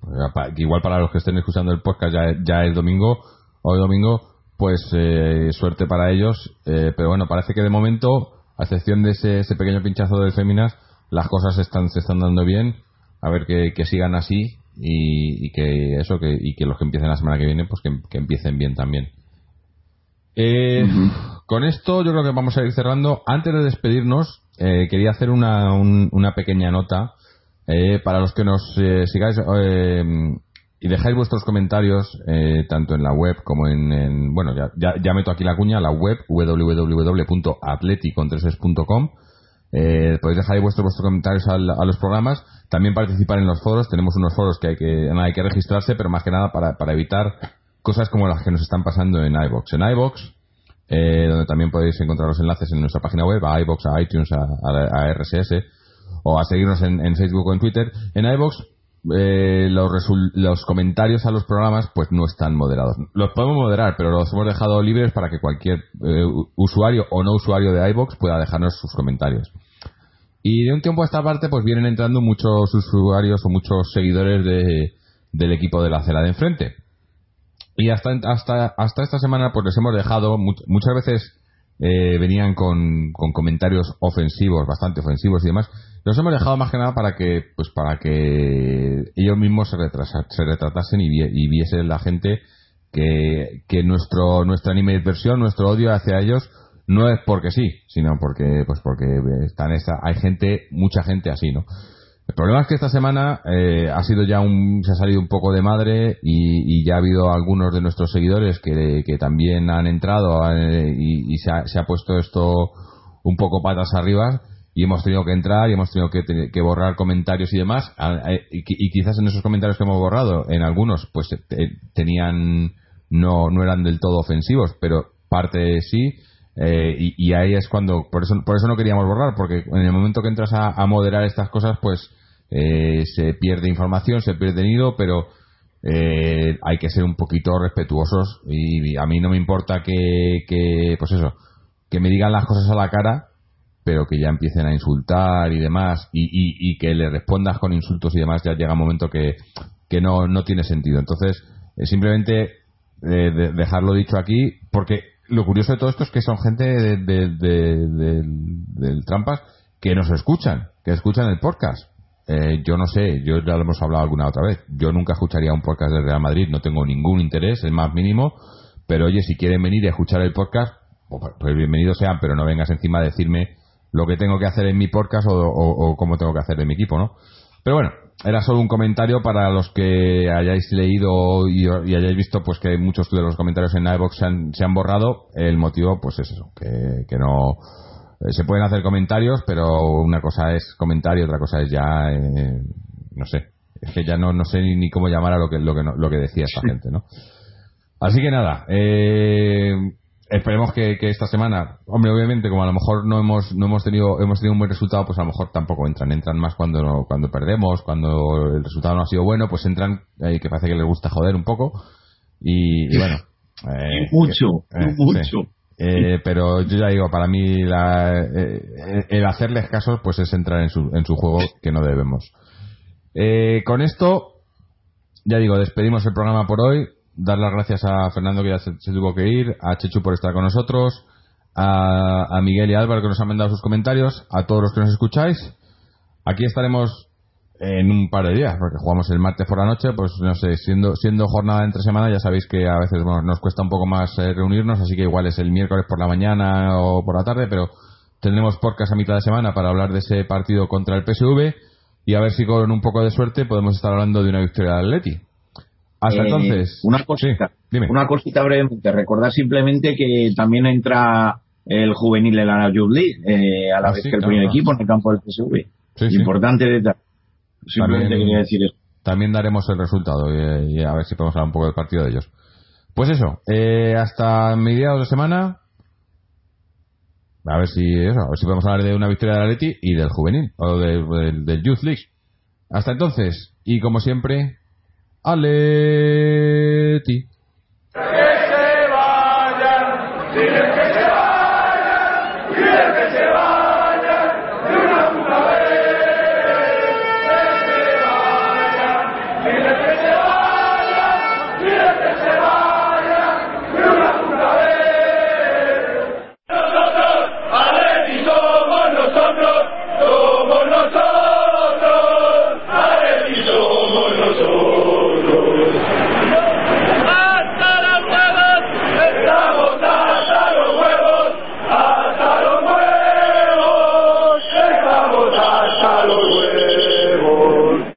Speaker 1: igual para los que estén escuchando el podcast ya, ya es domingo, hoy domingo, pues eh, suerte para ellos. Eh, pero bueno, parece que de momento, a excepción de ese, ese pequeño pinchazo de féminas, las cosas están, se están dando bien a ver que, sigan así y, que eso que, y que los que empiecen la semana que viene pues que, empiecen bien también. Eh, con esto yo creo que vamos a ir cerrando. Antes de despedirnos eh, quería hacer una, una pequeña nota eh, para los que nos sigáis y dejáis vuestros comentarios tanto en la web como en, bueno ya, ya, meto aquí la cuña la web www.atleticontreses.com eh, podéis dejar vuestros, vuestros comentarios a los programas. También participar en los foros. Tenemos unos foros que hay que, hay que registrarse, pero más que nada para, evitar cosas como las que nos están pasando en iBox. En iBox, eh, donde también podéis encontrar los enlaces en nuestra página web, a iBox, a iTunes, a, RSS, o a seguirnos en, Facebook o en Twitter. En iBox, eh, los, los comentarios a los programas pues no están moderados. Los podemos moderar, pero los hemos dejado libres para que cualquier eh, usuario o no usuario de iBox pueda dejarnos sus comentarios. Y de un tiempo a esta parte, pues vienen entrando muchos usuarios o muchos seguidores de, del equipo de la acera de enfrente. Y hasta, hasta, hasta esta semana, pues les hemos dejado, muchas veces eh, venían con, con, comentarios ofensivos, bastante ofensivos y demás. Los hemos dejado más que nada para que, pues para que ellos mismos se, se retratasen y, y viesen la gente que, que nuestro, nuestra anime versión, nuestro odio hacia ellos, no es porque sí, sino porque pues porque están esa, hay gente, mucha gente así, ¿no? El problema es que esta semana eh, ha sido ya un, se ha salido un poco de madre y, ya ha habido algunos de nuestros seguidores que, que también han entrado eh, y, se, ha, se, ha, puesto esto un poco patas arriba y hemos tenido que entrar y hemos tenido que, borrar comentarios y demás. Y, y, quizás en esos comentarios que hemos borrado en algunos pues tenían no no eran del todo ofensivos pero parte sí eh, y, ahí es cuando, por eso, por eso no queríamos borrar, porque en el momento que entras a, moderar estas cosas, pues eh, se pierde información, se pierde nido, pero eh, hay que ser un poquito respetuosos y, a mí no me importa que, que, pues eso, que me digan las cosas a la cara, pero que ya empiecen a insultar y demás, y, y, que le respondas con insultos y demás, ya llega un momento que, que no, no tiene sentido. Entonces, eh, simplemente eh, de- dejarlo dicho aquí, porque lo curioso de todo esto es que son gente de- de- de- del- del Trampas que nos escuchan, que escuchan el podcast. Eh, yo no sé, yo ya lo hemos hablado alguna otra vez. Yo nunca escucharía un podcast de Real Madrid, no tengo ningún interés, el más mínimo. Pero oye, si quieren venir y escuchar el podcast, pues, pues bienvenidos sean, pero no vengas encima a decirme lo que tengo que hacer en mi podcast o, o- cómo tengo que hacer en mi equipo, ¿no? Pero bueno, era solo un comentario para los que hayáis leído y, y hayáis visto pues que muchos de los comentarios en iVoox se han, se han borrado. El motivo pues es eso, que, que no... eh, Se pueden hacer comentarios, pero una cosa es comentario, otra cosa es ya... eh, no sé. Es que ya no, no sé ni, cómo llamar a lo que, lo que, no- lo que decía esta gente, ¿no? Así que nada, eh, esperemos que, que esta semana, hombre, obviamente, como a lo mejor no hemos, no hemos tenido, hemos tenido un buen resultado, pues a lo mejor tampoco entran, entran más cuando, cuando perdemos, cuando el resultado no ha sido bueno, pues entran, eh, que parece que les gusta joder un poco, y, y bueno. (laughs) eh,
Speaker 4: mucho,
Speaker 1: que- eh,
Speaker 4: mucho.
Speaker 1: sí. Eh, pero yo ya digo, para mí la, eh, el hacerles caso pues es entrar en su, en su juego que no debemos. Eh, con esto, ya digo, despedimos el programa por hoy. Dar las gracias a Fernando que ya se, tuvo que ir, a Chechu por estar con nosotros, a, Miguel y Álvaro que nos han mandado sus comentarios, a todos los que nos escucháis. Aquí estaremos en un par de días, porque jugamos el martes por la noche, pues no sé, siendo, siendo jornada entre semana, ya sabéis que a veces bueno, nos cuesta un poco más eh, reunirnos, así que igual es el miércoles por la mañana o por la tarde, pero tendremos podcast a mitad de semana para hablar de ese partido contra el PSV y a ver si con un poco de suerte podemos estar hablando de una victoria del Atleti. Hasta
Speaker 4: Eh,
Speaker 1: entonces.
Speaker 4: Una cosita.
Speaker 1: Sí, dime.
Speaker 4: Una cosita brevemente. Recordar simplemente que también entra el juvenil de la Youth League, eh, a la
Speaker 1: Ah,
Speaker 4: vez
Speaker 1: sí,
Speaker 4: que el primer equipo en el campo del PSV.
Speaker 1: Sí.
Speaker 4: Importante detalle. Simplemente
Speaker 1: También-
Speaker 4: quería decir eso.
Speaker 1: También daremos el resultado y, y a ver si podemos hablar un poco del partido de ellos. Pues eso, eh, hasta mediados de semana. A ver si eso, a ver si podemos hablar de una victoria del Atleti y del juvenil o del Youth League. Hasta entonces, y como siempre, Aleti. Sede